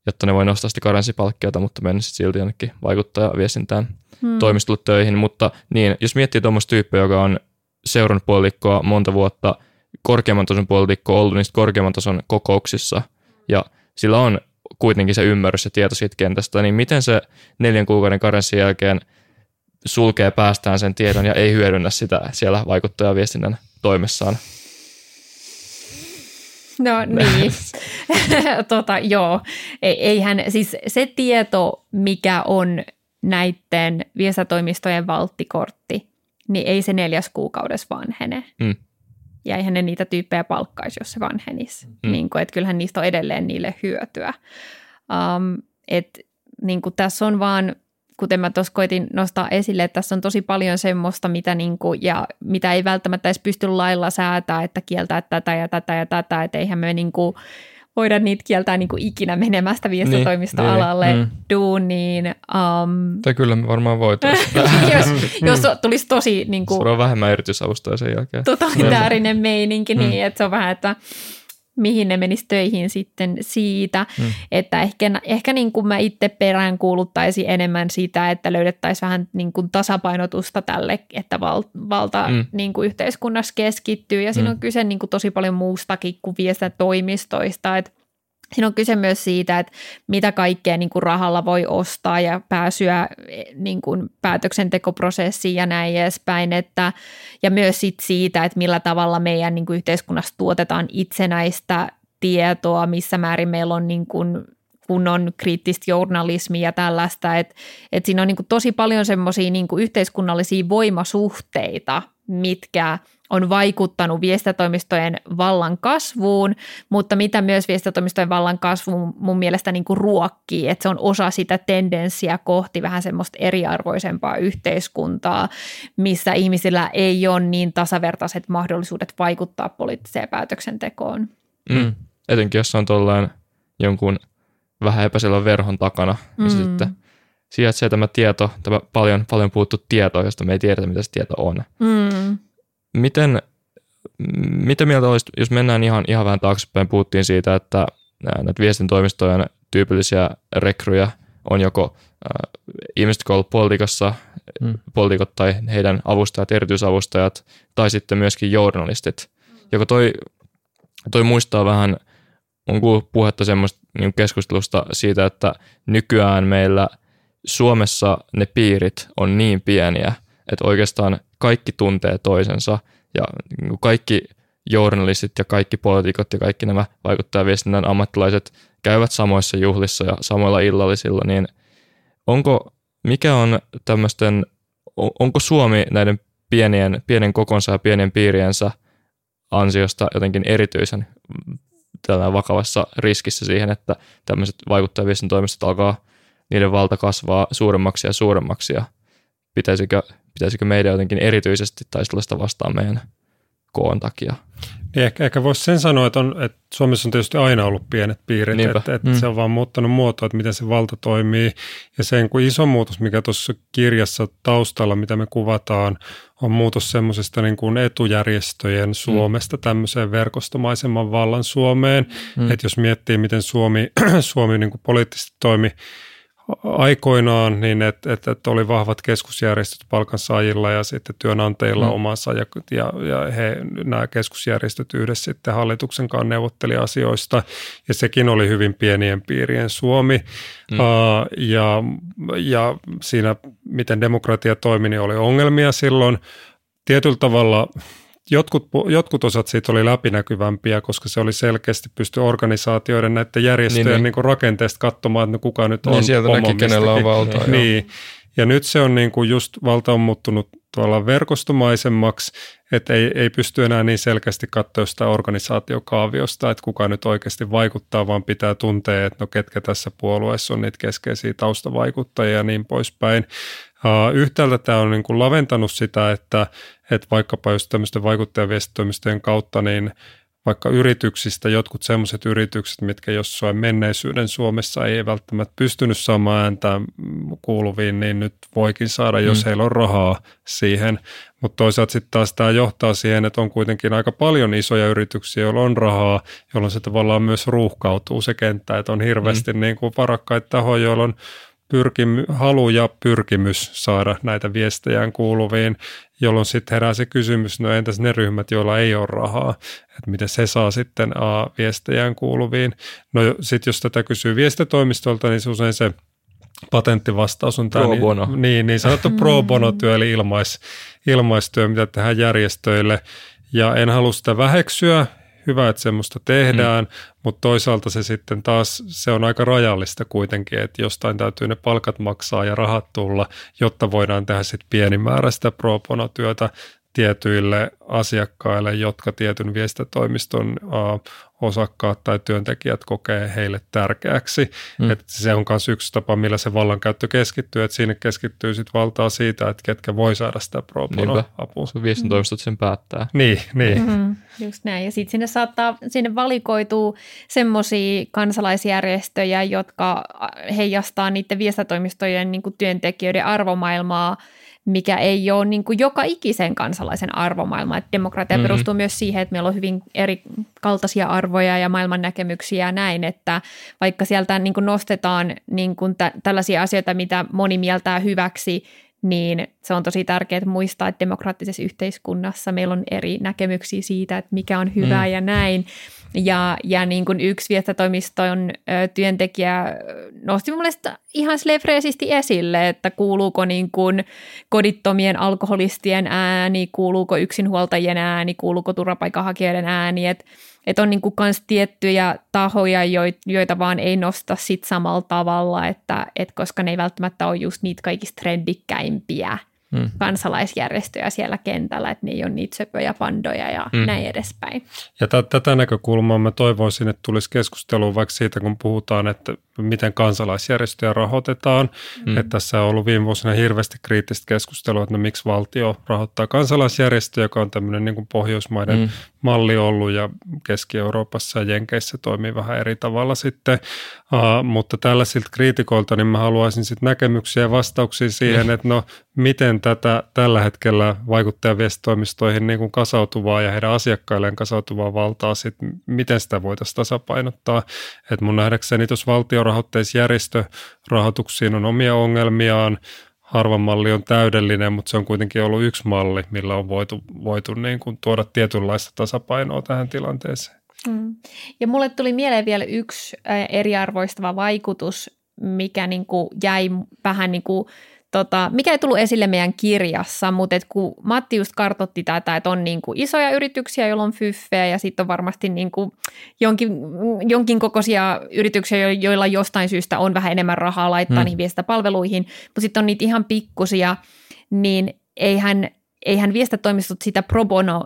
jotta ne voi nostaa sitä karenssipalkkiota, mutta mennä sitten silti jonnekin vaikuttaa viestintään mm. toimistolle töihin. Mutta niin, jos miettii tuommoista tyyppiä, joka on seurannut puolikkoa monta vuotta – korkeamman tason poliitikko ollut niistä korkeamman tason kokouksissa ja sillä on kuitenkin se ymmärrys ja tieto siitä kentästä, niin miten se neljän kuukauden karenssin jälkeen sulkee päästään sen tiedon ja ei hyödynnä sitä siellä vaikuttajaviestinnän toimessaan? No niin, tota, joo. E, eihän siis se tieto, mikä on näiden viestintätoimistojen valttikortti, niin ei se neljäs kuukaudessa vanhene. Mm ja eihän ne niitä tyyppejä palkkaisi, jos se vanhenisi. Mm. Niin kuin, että kyllähän niistä on edelleen niille hyötyä. Um, et, niin kuin tässä on vaan kuten mä tuossa koitin nostaa esille, että tässä on tosi paljon semmoista, mitä, niin kuin, ja mitä ei välttämättä edes pysty lailla säätää, että kieltää tätä ja tätä ja tätä, että eihän me niin kuin, voida niitä kieltää niin kuin ikinä menemästä viestintätoimistoalalle niin, niin, duuniin. Um, tai kyllä me varmaan voitaisiin. jos, jos tulisi tosi... Niin kuin, on vähemmän erityisavustajia sen jälkeen. Totalitaarinen meininki, mm. niin että se on vähän, että mihin ne menisi töihin sitten siitä, mm. että ehkä, ehkä niin kuin mä itse perään kuuluttaisin enemmän sitä, että löydettäisiin vähän niin kuin tasapainotusta tälle, että val, valta mm. niin kuin yhteiskunnassa keskittyy ja siinä mm. on kyse niin kuin tosi paljon muustakin kuin viestintätoimistoista, että Siinä on kyse myös siitä, että mitä kaikkea niin kuin rahalla voi ostaa ja pääsyä niin kuin päätöksentekoprosessiin ja näin edespäin. Että, ja myös sit siitä, että millä tavalla meidän niin kuin yhteiskunnassa tuotetaan itsenäistä tietoa, missä määrin meillä on niin kuin kunnon kriittistä journalismia ja tällaista. Että, että siinä on niin kuin tosi paljon semmoisia niin yhteiskunnallisia voimasuhteita, mitkä – on vaikuttanut viestintätoimistojen vallan kasvuun, mutta mitä myös viestintätoimistojen vallan kasvu mun mielestä niin kuin ruokkii, että se on osa sitä tendenssiä kohti vähän semmoista eriarvoisempaa yhteiskuntaa, missä ihmisillä ei ole niin tasavertaiset mahdollisuudet vaikuttaa poliittiseen päätöksentekoon. Mm. Etenkin jos on tuollainen jonkun vähän epäselvän verhon takana, niin mm. sitten sijaitsee tämä tieto, tämä paljon, paljon puhuttu tieto, josta me ei tiedetä, mitä se tieto on. Mm miten, mitä mieltä olisi, jos mennään ihan, ihan vähän taaksepäin, puhuttiin siitä, että näitä viestintoimistojen tyypillisiä rekryjä on joko äh, ihmiset, jotka ovat politiikassa, hmm. poliitikot tai heidän avustajat, erityisavustajat, tai sitten myöskin journalistit, joka toi, toi muistaa vähän, on kuullut puhetta semmoista niin keskustelusta siitä, että nykyään meillä Suomessa ne piirit on niin pieniä, että oikeastaan kaikki tuntee toisensa ja niin kaikki journalistit ja kaikki poliitikot ja kaikki nämä vaikuttajaviestinnän ammattilaiset käyvät samoissa juhlissa ja samoilla illallisilla, niin onko, mikä on tämmöisten, onko Suomi näiden pienien, pienen kokonsa ja pienen piiriensä ansiosta jotenkin erityisen tällä vakavassa riskissä siihen, että tämmöiset vaikuttajaviestintätoimistot alkaa niiden valta kasvaa suuremmaksi ja suuremmaksi ja pitäisikö pitäisikö meidän jotenkin erityisesti taistella sitä vastaan meidän koon takia. Niin ehkä, ehkä voisi sen sanoa, että, on, että Suomessa on tietysti aina ollut pienet piirit, Niinpä. että, että mm. se on vaan muuttanut muotoa, että miten se valta toimii. Ja sen kuin iso muutos, mikä tuossa kirjassa taustalla, mitä me kuvataan, on muutos semmoisesta niin kuin etujärjestöjen mm. Suomesta mm. tämmöiseen verkostomaisemman vallan Suomeen. Mm. Että jos miettii, miten Suomi, Suomi niin kuin poliittisesti toimi aikoinaan niin, että, että, että oli vahvat keskusjärjestöt palkansaajilla ja sitten työnantajilla mm. omansa ja, ja, ja he, nämä keskusjärjestöt yhdessä sitten hallituksen kanssa neuvotteli asioista ja sekin oli hyvin pienien piirien Suomi mm. uh, ja, ja siinä miten demokratia toimi, niin oli ongelmia silloin. Tietyllä tavalla jotkut, jotkut osat siitä oli läpinäkyvämpiä, koska se oli selkeästi pysty organisaatioiden näiden järjestöjen niin, niin. Niin rakenteesta katsomaan, että no kuka nyt niin, on sieltä näki, kenellä on valtaa. Niin. Ja nyt se on niin kuin just valta on muuttunut tavallaan verkostomaisemmaksi, että ei, ei pysty enää niin selkeästi katsoa sitä organisaatiokaaviosta, että kuka nyt oikeasti vaikuttaa, vaan pitää tuntea, että no ketkä tässä puolueessa on niitä keskeisiä taustavaikuttajia ja niin poispäin. Yhtäältä tämä on niin kuin laventanut sitä, että, että vaikkapa just tämmöisten vaikuttajaviestitoimistojen kautta, niin vaikka yrityksistä jotkut sellaiset yritykset, mitkä jossain menneisyyden Suomessa ei välttämättä pystynyt saamaan ääntä kuuluviin, niin nyt voikin saada, jos mm. heillä on rahaa siihen. Mutta toisaalta sitten taas tämä johtaa siihen, että on kuitenkin aika paljon isoja yrityksiä, joilla on rahaa, jolloin se tavallaan myös ruuhkautuu se kenttä, että on hirveästi mm. niin kuin varakkaita tahoja, joilla on pyrkimy, halu ja pyrkimys saada näitä viestejään kuuluviin, jolloin sitten herää se kysymys, no entäs ne ryhmät, joilla ei ole rahaa, että miten se saa sitten a, viestejään kuuluviin. No sitten jos tätä kysyy viestitoimistolta, niin se usein se patenttivastaus on tämä pro bono. Niin, niin, niin sanottu pro bono työ, eli ilmais, ilmaistyö, mitä tehdään järjestöille. Ja en halua sitä väheksyä, hyvä, että semmoista tehdään, mm. mutta toisaalta se sitten taas, se on aika rajallista kuitenkin, että jostain täytyy ne palkat maksaa ja rahat tulla, jotta voidaan tehdä sitten pieni määrä sitä pro työtä tietyille asiakkaille, jotka tietyn viestintätoimiston osakkaat tai työntekijät kokee heille tärkeäksi. Mm. Että se on myös yksi tapa, millä se vallankäyttö keskittyy, että sinne keskittyy sitten valtaa siitä, että ketkä voi saada sitä pro apua. Se viestintätoimistot sen päättää. Niin, niin. Mm-hmm, just näin. Ja sitten sinne saattaa, sinne valikoituu semmoisia kansalaisjärjestöjä, jotka heijastaa niiden viestintätoimistojen niin työntekijöiden arvomaailmaa – mikä ei ole niin kuin joka ikisen kansalaisen arvomaailma. Että demokratia mm-hmm. perustuu myös siihen, että meillä on hyvin eri kaltaisia arvoja ja maailman näkemyksiä ja näin, että vaikka sieltä niin kuin nostetaan niin kuin tä- tällaisia asioita, mitä moni mieltää hyväksi, niin se on tosi tärkeää muistaa, että demokraattisessa yhteiskunnassa meillä on eri näkemyksiä siitä, että mikä on hyvää mm. ja näin. Ja, ja niin kuin yksi viestintätoimiston työntekijä nosti mun mielestä ihan freesisti esille, että kuuluuko niin kuin kodittomien alkoholistien ääni, kuuluuko yksinhuoltajien ääni, kuuluuko turvapaikanhakijoiden ääni, että että on niinku kans tiettyjä tahoja, joita vaan ei nosta sit samalla tavalla, että, et koska ne ei välttämättä ole just niitä kaikista trendikkäimpiä mm. kansalaisjärjestöjä siellä kentällä, että ne ei ole niitä söpöjä pandoja ja mm. näin edespäin. Ja t- tätä näkökulmaa mä toivoisin, että tulisi keskustelua vaikka siitä, kun puhutaan, että miten kansalaisjärjestöjä rahoitetaan. Mm. Että tässä on ollut viime vuosina hirveästi kriittistä keskustelua, että no miksi valtio rahoittaa kansalaisjärjestöjä, joka on tämmöinen niin kuin Pohjoismaiden mm. malli ollut ja Keski-Euroopassa ja Jenkeissä toimii vähän eri tavalla sitten. Uh, mutta tällaisilta kriitikoilta niin mä haluaisin sitten näkemyksiä ja vastauksia siihen, mm. että no miten tätä tällä hetkellä vaikuttajaviestitoimistoihin niin kuin kasautuvaa ja heidän asiakkailleen kasautuvaa valtaa sitten, miten sitä voitaisiin tasapainottaa. Että mun nähdäkseni tuossa valtio järjestörahoituksiin on omia ongelmiaan. Harva malli on täydellinen, mutta se on kuitenkin ollut yksi malli, millä on voitu, voitu niin kuin tuoda tietynlaista tasapainoa tähän tilanteeseen. Mm. Ja mulle tuli mieleen vielä yksi eriarvoistava vaikutus, mikä niin kuin jäi vähän niin kuin tota, mikä ei tullut esille meidän kirjassa, mutta et kun Matti just kartotti tätä, että on niin kuin isoja yrityksiä, joilla on fyffeä ja sitten on varmasti niin kuin jonkin, jonkin kokoisia yrityksiä, joilla jostain syystä on vähän enemmän rahaa laittaa hmm. niihin viestintäpalveluihin, mutta sitten on niitä ihan pikkusia, niin eihän, eihän viestintätoimistot sitä pro bono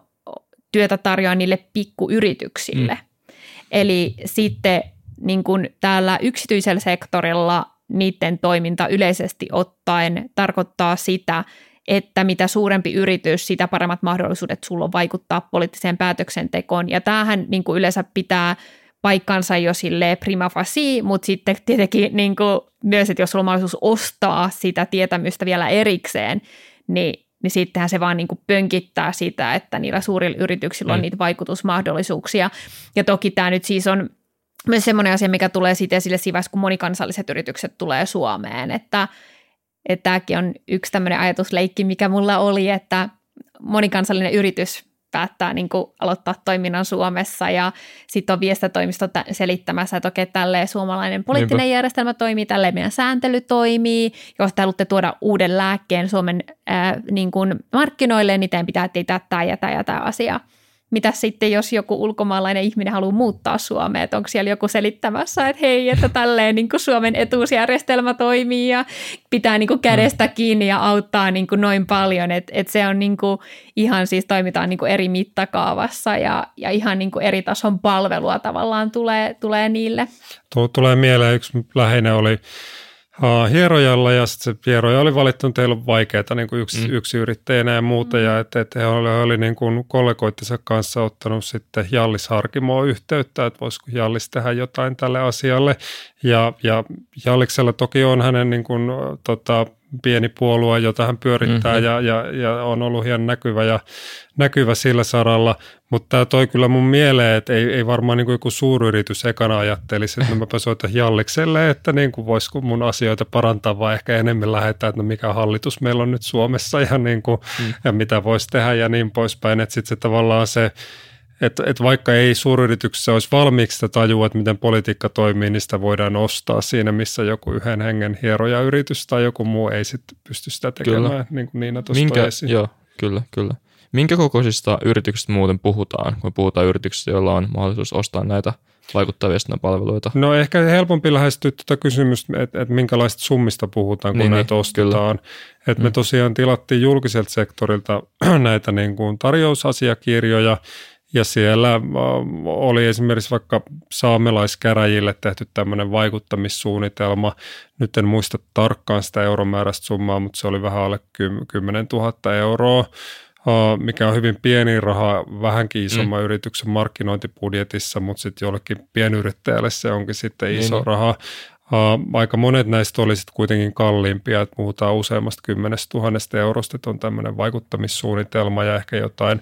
työtä tarjoa niille pikkuyrityksille. Hmm. Eli sitten niin kuin täällä yksityisellä sektorilla – niiden toiminta yleisesti ottaen tarkoittaa sitä, että mitä suurempi yritys, sitä paremmat mahdollisuudet sulla on vaikuttaa poliittiseen päätöksentekoon. Ja tämähän niin kuin yleensä pitää paikkansa jo sille prima facie, mutta sitten tietenkin niin kuin myös, että jos sulla on mahdollisuus ostaa sitä tietämystä vielä erikseen, niin, niin sittenhän se vaan niin kuin pönkittää sitä, että niillä suurilla yrityksillä on mm. niitä vaikutusmahdollisuuksia. Ja toki tämä nyt siis on myös semmoinen asia, mikä tulee siitä esille siinä kun monikansalliset yritykset tulee Suomeen, että, että tämäkin on yksi tämmöinen ajatusleikki, mikä mulla oli, että monikansallinen yritys päättää niin kuin aloittaa toiminnan Suomessa ja sitten on viestintätoimisto selittämässä, että okei, tälleen suomalainen poliittinen Niinpä. järjestelmä toimii, tälleen meidän sääntely toimii. Jos te haluatte tuoda uuden lääkkeen Suomen ää, niin kuin markkinoille, niin teidän pitää tietää tämä ja tämä ja tämä asia mitä sitten, jos joku ulkomaalainen ihminen haluaa muuttaa Suomeen, että onko siellä joku selittämässä, että hei, että tälleen niin kuin Suomen etuusjärjestelmä toimii ja pitää niin kuin kädestä mm. kiinni ja auttaa niin kuin noin paljon, että, että se on niin kuin ihan siis toimitaan niin kuin eri mittakaavassa ja, ja ihan niin kuin eri tason palvelua tavallaan tulee, tulee niille. Tulee mieleen, yksi läheinen oli hierojalla ja sitten se hieroja oli valittu, että heillä on vaikeaa niin kuin yksi, mm. yksi yrittäjänä ja muuta mm. ja että, että he oli, oli niin kuin kollegoittensa kanssa ottanut sitten Jallis Harkimoa yhteyttä, että voisiko Jallis tehdä jotain tälle asialle ja, ja Jalliksella toki on hänen niin kuin, tota, pieni puolue, jota hän pyörittää mm-hmm. ja, ja, ja on ollut hieman näkyvä, ja, näkyvä sillä saralla, mutta tämä toi kyllä mun mieleen, että ei, ei varmaan niin kuin joku suuryritys ekana ajattelisi, että no mäpä soitan Jallikselle, että niin kuin voisiko mun asioita parantaa, vai ehkä enemmän lähetään, että no mikä hallitus meillä on nyt Suomessa ja, niin kuin, mm. ja mitä voisi tehdä ja niin poispäin, että sitten se tavallaan se että et vaikka ei suuryrityksessä olisi valmiiksi sitä tajua, että miten politiikka toimii, niin sitä voidaan ostaa siinä, missä joku yhden hengen hieroja yritys tai joku muu ei sitten pysty sitä tekemään, kyllä. niin kuin Niina tuossa Minkä, Joo, kyllä, kyllä. Minkä kokoisista yrityksistä muuten puhutaan, kun puhutaan yrityksistä, joilla on mahdollisuus ostaa näitä vaikuttaa palveluita? No ehkä helpompi lähestyä tuota kysymystä, että, että minkälaista summista puhutaan, kun niin, näitä niin, ostetaan. Että mm. me tosiaan tilattiin julkiselta sektorilta näitä niin kuin tarjousasiakirjoja, ja siellä äh, oli esimerkiksi vaikka saamelaiskäräjille tehty tämmöinen vaikuttamissuunnitelma. Nyt en muista tarkkaan sitä euromääräistä summaa, mutta se oli vähän alle 10 000 euroa mikä on hyvin pieni raha vähänkin isomman mm. yrityksen markkinointibudjetissa, mutta sitten jollekin pienyrittäjälle se onkin sitten niin, iso niin, raha. Aika monet näistä oli sitten kuitenkin kalliimpia, että puhutaan useammasta kymmenestä tuhannesta eurosta, että on tämmöinen vaikuttamissuunnitelma ja ehkä jotain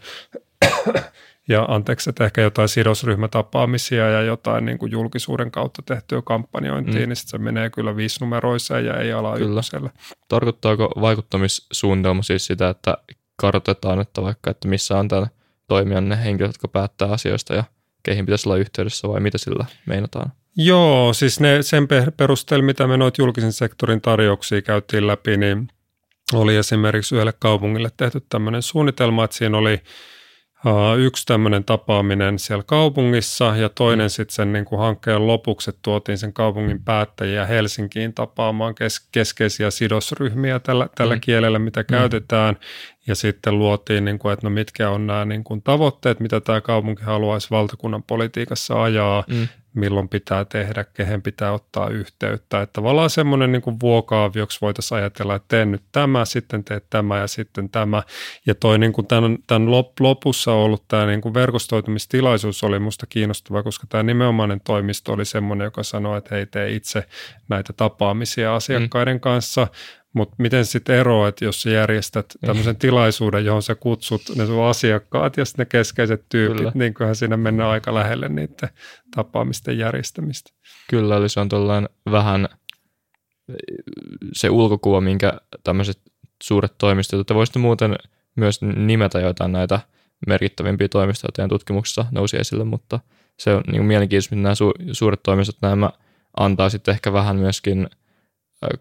ja anteeksi, että ehkä jotain sidosryhmätapaamisia ja jotain niin kuin julkisuuden kautta tehtyä kampanjointia, mm. niin sitten se menee kyllä viisinumeroiseen ja ei ala ykköselle. Tarkoittaako vaikuttamissuunnitelma siis sitä, että kartoitetaan, että vaikka, että missä on tämän toimijan ne henkilöt, jotka päättää asioista ja keihin pitäisi olla yhteydessä vai mitä sillä meinataan? Joo, siis ne, sen perusteella, mitä me noita julkisen sektorin tarjouksia käytiin läpi, niin oli esimerkiksi yhdelle kaupungille tehty tämmöinen suunnitelma, että siinä oli yksi tämmöinen tapaaminen siellä kaupungissa ja toinen mm. sitten sen niin kuin hankkeen lopuksi, että tuotiin sen kaupungin päättäjiä Helsinkiin tapaamaan kes- keskeisiä sidosryhmiä tällä, tällä mm. kielellä, mitä mm. käytetään ja sitten luotiin, niin kuin, että no mitkä on nämä niin kuin tavoitteet, mitä tämä kaupunki haluaisi valtakunnan politiikassa ajaa, mm. Milloin pitää tehdä, kehen pitää ottaa yhteyttä. Että tavallaan semmoinen niin vuokaavioksi voitaisiin ajatella, että teen nyt tämä, sitten teet tämä ja sitten tämä. Ja toi niin kuin tämän, tämän lopussa ollut tämä niin kuin verkostoitumistilaisuus oli musta kiinnostava, koska tämä nimenomainen toimisto oli semmoinen, joka sanoi, että hei tee itse näitä tapaamisia asiakkaiden mm. kanssa, mutta miten sitten eroa, että jos sä järjestät tämmöisen tilaisuuden, johon sä kutsut ne sun asiakkaat ja ne keskeiset tyypit, Kyllä. niin kyllähän siinä mennään aika lähelle niiden tapaamisten järjestämistä. Kyllä, eli se on tuollainen vähän se ulkokuva, minkä tämmöiset suuret toimistot, että voisitte muuten myös nimetä jotain näitä merkittävimpiä toimistoja teidän tutkimuksessa nousi esille, mutta se on niin mielenkiintoista, että nämä su- suuret toimistot nämä antaa sitten ehkä vähän myöskin –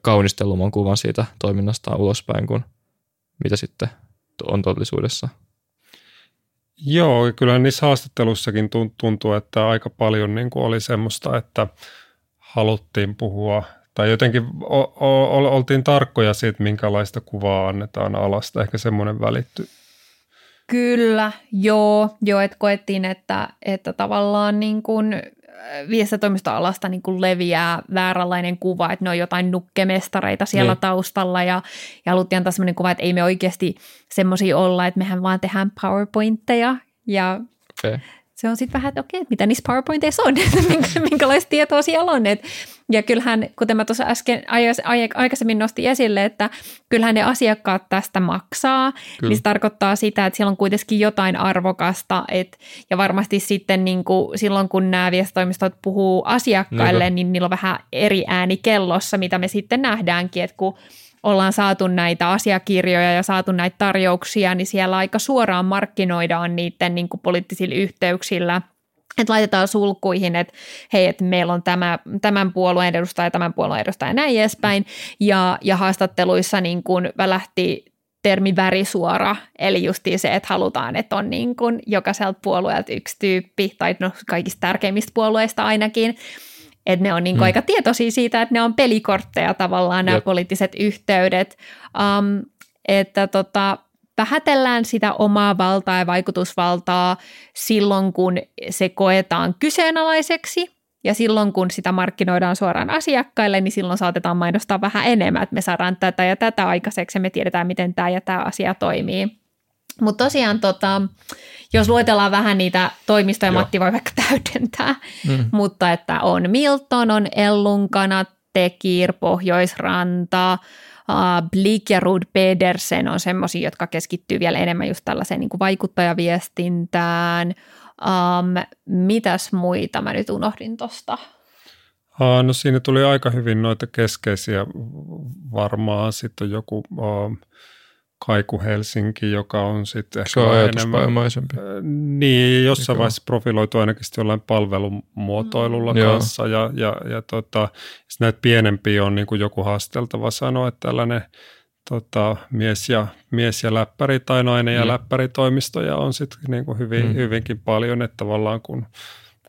kaunistelumman kuvan siitä toiminnastaan ulospäin kuin mitä sitten on todellisuudessa. Joo, kyllä niissä haastattelussakin tuntuu, että aika paljon niin kuin oli semmoista, että haluttiin puhua tai jotenkin o- o- oltiin tarkkoja siitä, minkälaista kuvaa annetaan alasta. Ehkä semmoinen välitty. Kyllä, joo, joo että koettiin, että, että tavallaan niin kuin viestintätoimistoalasta niin kuin leviää vääränlainen kuva, että ne on jotain nukkemestareita siellä niin. taustalla ja, ja haluttiin antaa sellainen kuva, että ei me oikeasti semmoisia olla, että mehän vaan tehdään PowerPointteja ja okay se on sitten vähän, että okei, mitä niissä PowerPointeissa on, minkälaista tietoa siellä on. Et, ja kyllähän, kuten mä tuossa äsken aikaisemmin nostin esille, että kyllähän ne asiakkaat tästä maksaa, Kyllä. niin se tarkoittaa sitä, että siellä on kuitenkin jotain arvokasta, et, ja varmasti sitten niin kuin, silloin, kun nämä viestitoimistot puhuu asiakkaille, Niinpä. niin niillä on vähän eri ääni kellossa, mitä me sitten nähdäänkin, että kun ollaan saatu näitä asiakirjoja ja saatu näitä tarjouksia, niin siellä aika suoraan markkinoidaan niiden niin kuin poliittisilla yhteyksillä – että laitetaan sulkuihin, että hei, että meillä on tämä, tämän puolueen edustaja, tämän puolueen edustaja ja näin edespäin. Ja, ja haastatteluissa niin kuin välähti termi värisuora, eli justiin se, että halutaan, että on niin kuin jokaiselta puolueelta yksi tyyppi, tai no kaikista tärkeimmistä puolueista ainakin, että ne on niin mm. aika tietoisia siitä, että ne on pelikortteja tavallaan nämä Jep. poliittiset yhteydet, um, että tota, vähätellään sitä omaa valtaa ja vaikutusvaltaa silloin, kun se koetaan kyseenalaiseksi, ja silloin, kun sitä markkinoidaan suoraan asiakkaille, niin silloin saatetaan mainostaa vähän enemmän, että me saadaan tätä ja tätä aikaiseksi ja me tiedetään, miten tämä ja tämä asia toimii. Mutta tosiaan, tota, jos luetellaan vähän niitä toimistoja, Joo. Matti voi vaikka täydentää, mm. mutta että on Milton, on Ellunkana, Tekir, Pohjoisranta, uh, Blik ja Rud Pedersen on semmoisia, jotka keskittyy vielä enemmän just tällaiseen niin kuin vaikuttajaviestintään. Um, mitäs muita mä nyt unohdin tuosta? No siinä tuli aika hyvin noita keskeisiä varmaan. Sitten on joku uh, Kaiku Helsinki, joka on sitten ehkä Se on ajatuspäiväisempi. Niin, jossain Mikä vaiheessa profiloitu ainakin jollain palvelumuotoilulla mm. kanssa. Ja, ja, ja tota, näitä pienempiä on niin kuin joku haasteltava sanoa, että tällainen tota, mies, ja, mies ja läppäri tai nainen mm. ja läppäritoimistoja on sitten niin kuin hyvin, mm. hyvinkin paljon, että tavallaan kun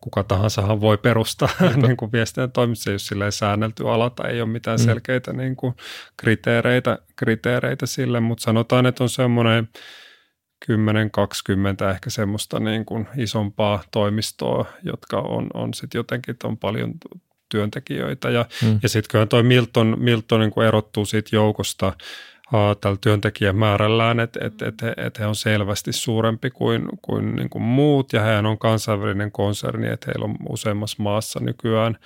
kuka tahansahan voi perustaa niin kuin viestinnän toimissa, jos silleen säännelty ala tai ei ole mitään mm. selkeitä niin kuin kriteereitä, kriteereitä sille, mutta sanotaan, että on semmoinen 10-20 ehkä semmoista niin kuin isompaa toimistoa, jotka on, on sitten jotenkin, on paljon työntekijöitä. Ja, mm. ja sitten kyllä toi Milton, Milton niin kuin erottuu siitä joukosta tällä työntekijämäärällään, että et, et, et he on selvästi suurempi kuin, kuin, niin kuin muut ja hän on kansainvälinen konserni, että heillä on useammassa maassa nykyään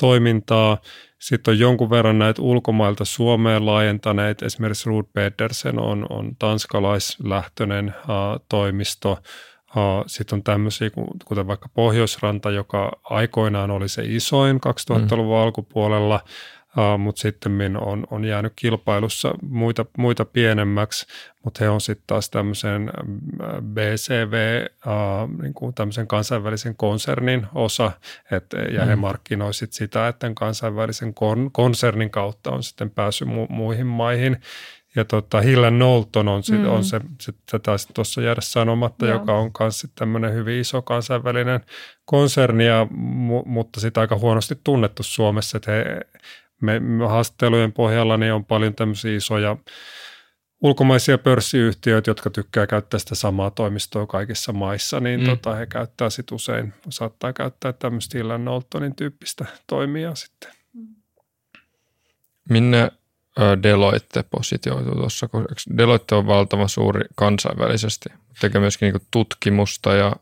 toimintaa. Sitten on jonkun verran näitä ulkomailta Suomeen laajentaneet, esimerkiksi Ruud Pedersen on, on tanskalaislähtöinen uh, toimisto. Uh, sitten on tämmöisiä, kuten vaikka Pohjoisranta, joka aikoinaan oli se isoin 2000-luvun mm. alkupuolella – Uh, mutta sitten on, on jäänyt kilpailussa muita, muita pienemmäksi, mutta he on sitten taas tämmöisen BCV, uh, niin kuin tämmöisen kansainvälisen konsernin osa, et, ja mm. he markkinoisivat sitä, että kansainvälisen kon, konsernin kautta on sitten päässyt mu, muihin maihin. Ja tota, Hillen Knowlton on, sit, mm. on se, se taisi tuossa jäädä sanomatta, Joo. joka on myös tämmöinen hyvin iso kansainvälinen konserni, ja, mu, mutta sitä aika huonosti tunnettu Suomessa, että he me, me haastattelujen pohjalla niin on paljon tämmöisiä isoja ulkomaisia pörssiyhtiöitä, jotka tykkää käyttää sitä samaa toimistoa kaikissa maissa, niin mm. tota, he käyttää sitten usein, saattaa käyttää tämmöistä Hillan Knowltonin tyyppistä toimia sitten. Minne Deloitte positioituu tuossa, koska Deloitte on valtava suuri kansainvälisesti, tekee myöskin niin tutkimusta ja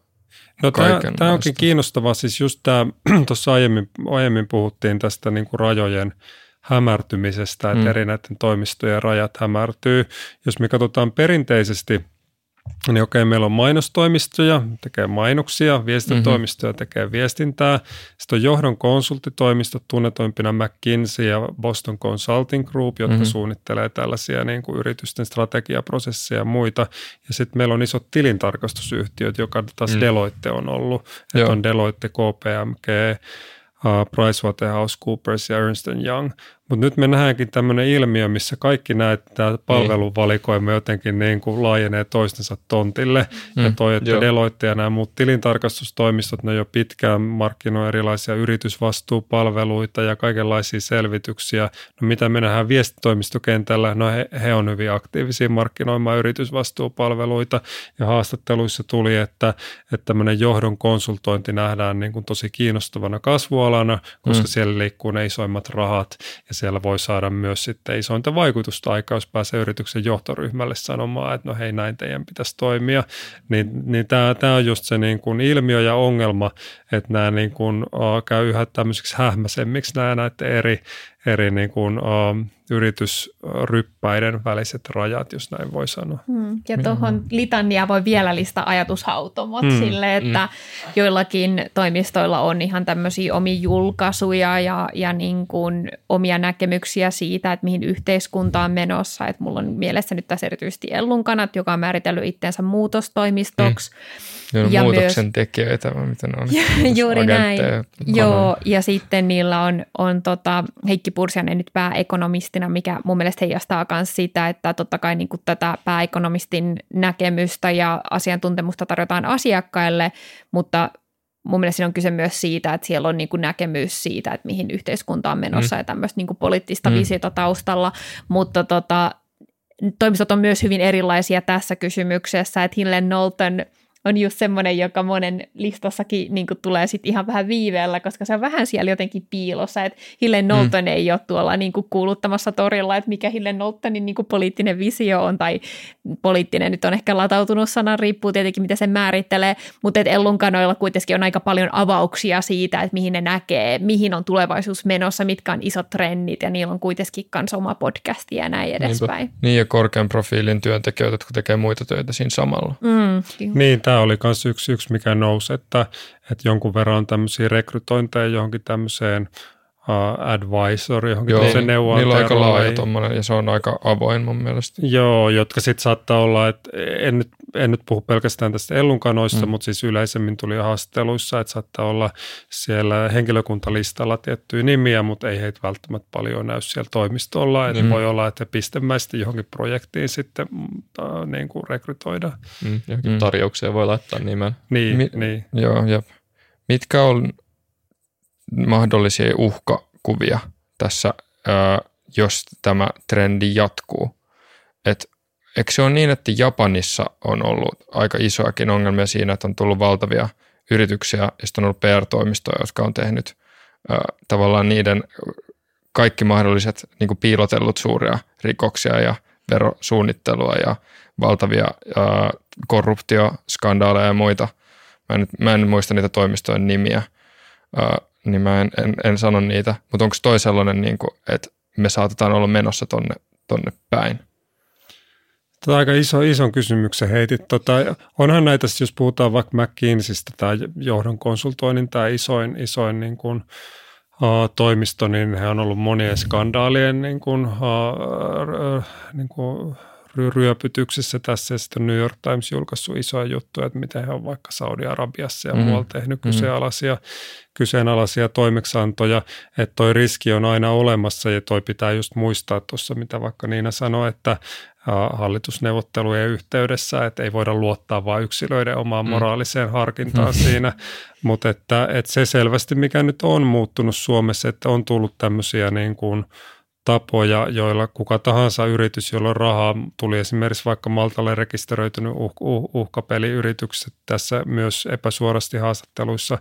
No tämä, tämä onkin kiinnostavaa, siis just tämä, tuossa aiemmin, aiemmin puhuttiin tästä niin kuin rajojen hämärtymisestä, että mm. eri näiden toimistojen rajat hämärtyy. Jos me katsotaan perinteisesti – niin okei, meillä on mainostoimistoja, tekee mainoksia, viestintätoimistoja tekee viestintää. Sitten on johdon konsulttitoimistot, tunnetuimpina McKinsey ja Boston Consulting Group, jotka mm-hmm. suunnittelee tällaisia niin kuin yritysten strategiaprosesseja ja muita. Ja sitten meillä on isot tilintarkastusyhtiöt, joka taas mm. Deloitte on ollut. Että on Deloitte, KPMG, uh, PricewaterhouseCoopers ja Ernst Young. Mutta nyt me nähdäänkin tämmöinen ilmiö, missä kaikki näet, tämä palveluvalikoima jotenkin niin kuin laajenee toistensa tontille. Mm, ja toi, että joo. Deloitte ja nämä muut tilintarkastustoimistot, ne jo pitkään markkinoi erilaisia yritysvastuupalveluita ja kaikenlaisia selvityksiä. No mitä me nähdään viestitoimistokentällä? No he, he on hyvin aktiivisia markkinoimaan yritysvastuupalveluita ja haastatteluissa tuli, että, että tämmöinen johdon konsultointi nähdään niin kuin tosi kiinnostavana kasvualana, koska mm. siellä liikkuu ne isoimmat rahat ja siellä voi saada myös sitten isointa vaikutusta aikaa, jos pääsee yrityksen johtoryhmälle sanomaan, että no hei näin teidän pitäisi toimia. Niin, niin tämä, tämä on just se niin kuin ilmiö ja ongelma, että nämä niin kuin, uh, käy yhä tämmöisiksi hähmäsemmiksi nämä näiden eri, eri niin kuin, uh, yritysryppäiden väliset rajat, jos näin voi sanoa. Mm. Ja tuohon litania voi vielä listaa ajatushautomot mm. sille, että mm. joillakin toimistoilla on ihan tämmöisiä omia julkaisuja ja, ja niin kuin omia näkemyksiä siitä, että mihin yhteiskunta on menossa. Että mulla on mielessä nyt tässä erityisesti Ellunkanat, joka on määritellyt itsensä muutostoimistoksi. Mm Joo, ja muutoksen myös, tekijöitä, vai miten on? Juuri näin. Joo, ja sitten niillä on, on tota, Heikki Pursianen nyt pääekonomistina, mikä mun mielestä heijastaa myös sitä, että totta kai niin kuin tätä pääekonomistin näkemystä ja asiantuntemusta tarjotaan asiakkaille, mutta mun mielestä siinä on kyse myös siitä, että siellä on niin kuin näkemys siitä, että mihin yhteiskunta on menossa mm. ja tämmöistä niin kuin poliittista mm. visiota taustalla, mutta tota, toimistot on myös hyvin erilaisia tässä kysymyksessä, että Hillen Knowlton – on just semmoinen, joka monen listassakin niin tulee sitten ihan vähän viiveellä, koska se on vähän siellä jotenkin piilossa, että Hille Knowlton mm. ei ole tuolla niin kuin kuuluttamassa torilla, että mikä Hille Knowltonin niin kuin poliittinen visio on, tai poliittinen nyt on ehkä latautunut sana, riippuu tietenkin, mitä se määrittelee, mutta että Ellunkanoilla kuitenkin on aika paljon avauksia siitä, että mihin ne näkee, mihin on tulevaisuus menossa, mitkä on isot trendit, ja niillä on kuitenkin kanssa oma podcasti ja näin edespäin. Niinpä. Niin, ja korkean profiilin työntekijöitä, jotka tekee muita töitä siinä samalla. Mm, niin, tämä oli myös yksi, yksi, mikä nousi, että, että jonkun verran on tämmöisiä rekrytointeja johonkin tämmöiseen uh, advisor, johonkin Joo, neuvontajan Niillä on aika laaja tommonen, ja se on aika avoin mun mielestä. Joo, jotka sitten saattaa olla, että en nyt, en nyt puhu pelkästään tästä ellunkanoista, mm. mutta siis yleisemmin tuli haastatteluissa, että saattaa olla siellä henkilökuntalistalla tiettyjä nimiä, mutta ei heitä välttämättä paljon näy siellä toimistolla. Että mm. voi olla, että pistemäisesti johonkin projektiin sitten äh, niin kuin rekrytoida. Mm, mm. tarjouksia voi laittaa nimen. Niin, Mi- niin. Joo, jep. Mitkä on mahdollisia uhkakuvia tässä, jos tämä trendi jatkuu? Et, eikö se ole niin, että Japanissa on ollut aika isoakin ongelmia siinä, että on tullut valtavia yrityksiä ja sitten on ollut PR-toimistoja, jotka on tehnyt tavallaan niiden kaikki mahdolliset niin piilotellut suuria rikoksia ja verosuunnittelua ja valtavia ää, korruptioskandaaleja ja muita. Mä en, mä en muista niitä toimistojen nimiä, ää, niin mä en, en, en sano niitä, mutta onko toi sellainen, niin kuin, että me saatetaan olla menossa tonne, tonne päin? Tota aika iso, ison kysymyksen heitit. Tota, onhan näitä, jos puhutaan vaikka McKinseystä tai johdon konsultoinnin tai isoin, isoin niin kuin, uh, toimisto, niin he on ollut monien skandaalien niin kuin, uh, niin kuin, ryöpytyksissä tässä ja sitten New York Times julkaissut isoja juttuja, että miten he on vaikka Saudi-Arabiassa ja mm. muualla tehnyt mm-hmm. kyseenalaisia, kyseenalaisia toimeksiantoja, että toi riski on aina olemassa ja toi pitää just muistaa tuossa, mitä vaikka Niina sanoi, että hallitusneuvottelujen yhteydessä, että ei voida luottaa vain yksilöiden omaan mm. moraaliseen harkintaan mm. siinä, mutta että, että se selvästi, mikä nyt on muuttunut Suomessa, että on tullut tämmöisiä niin kuin – tapoja, joilla kuka tahansa yritys, jolla on rahaa, tuli esimerkiksi vaikka Maltalle rekisteröitynyt uh, uh, uhkapeliyritykset tässä myös epäsuorasti haastatteluissa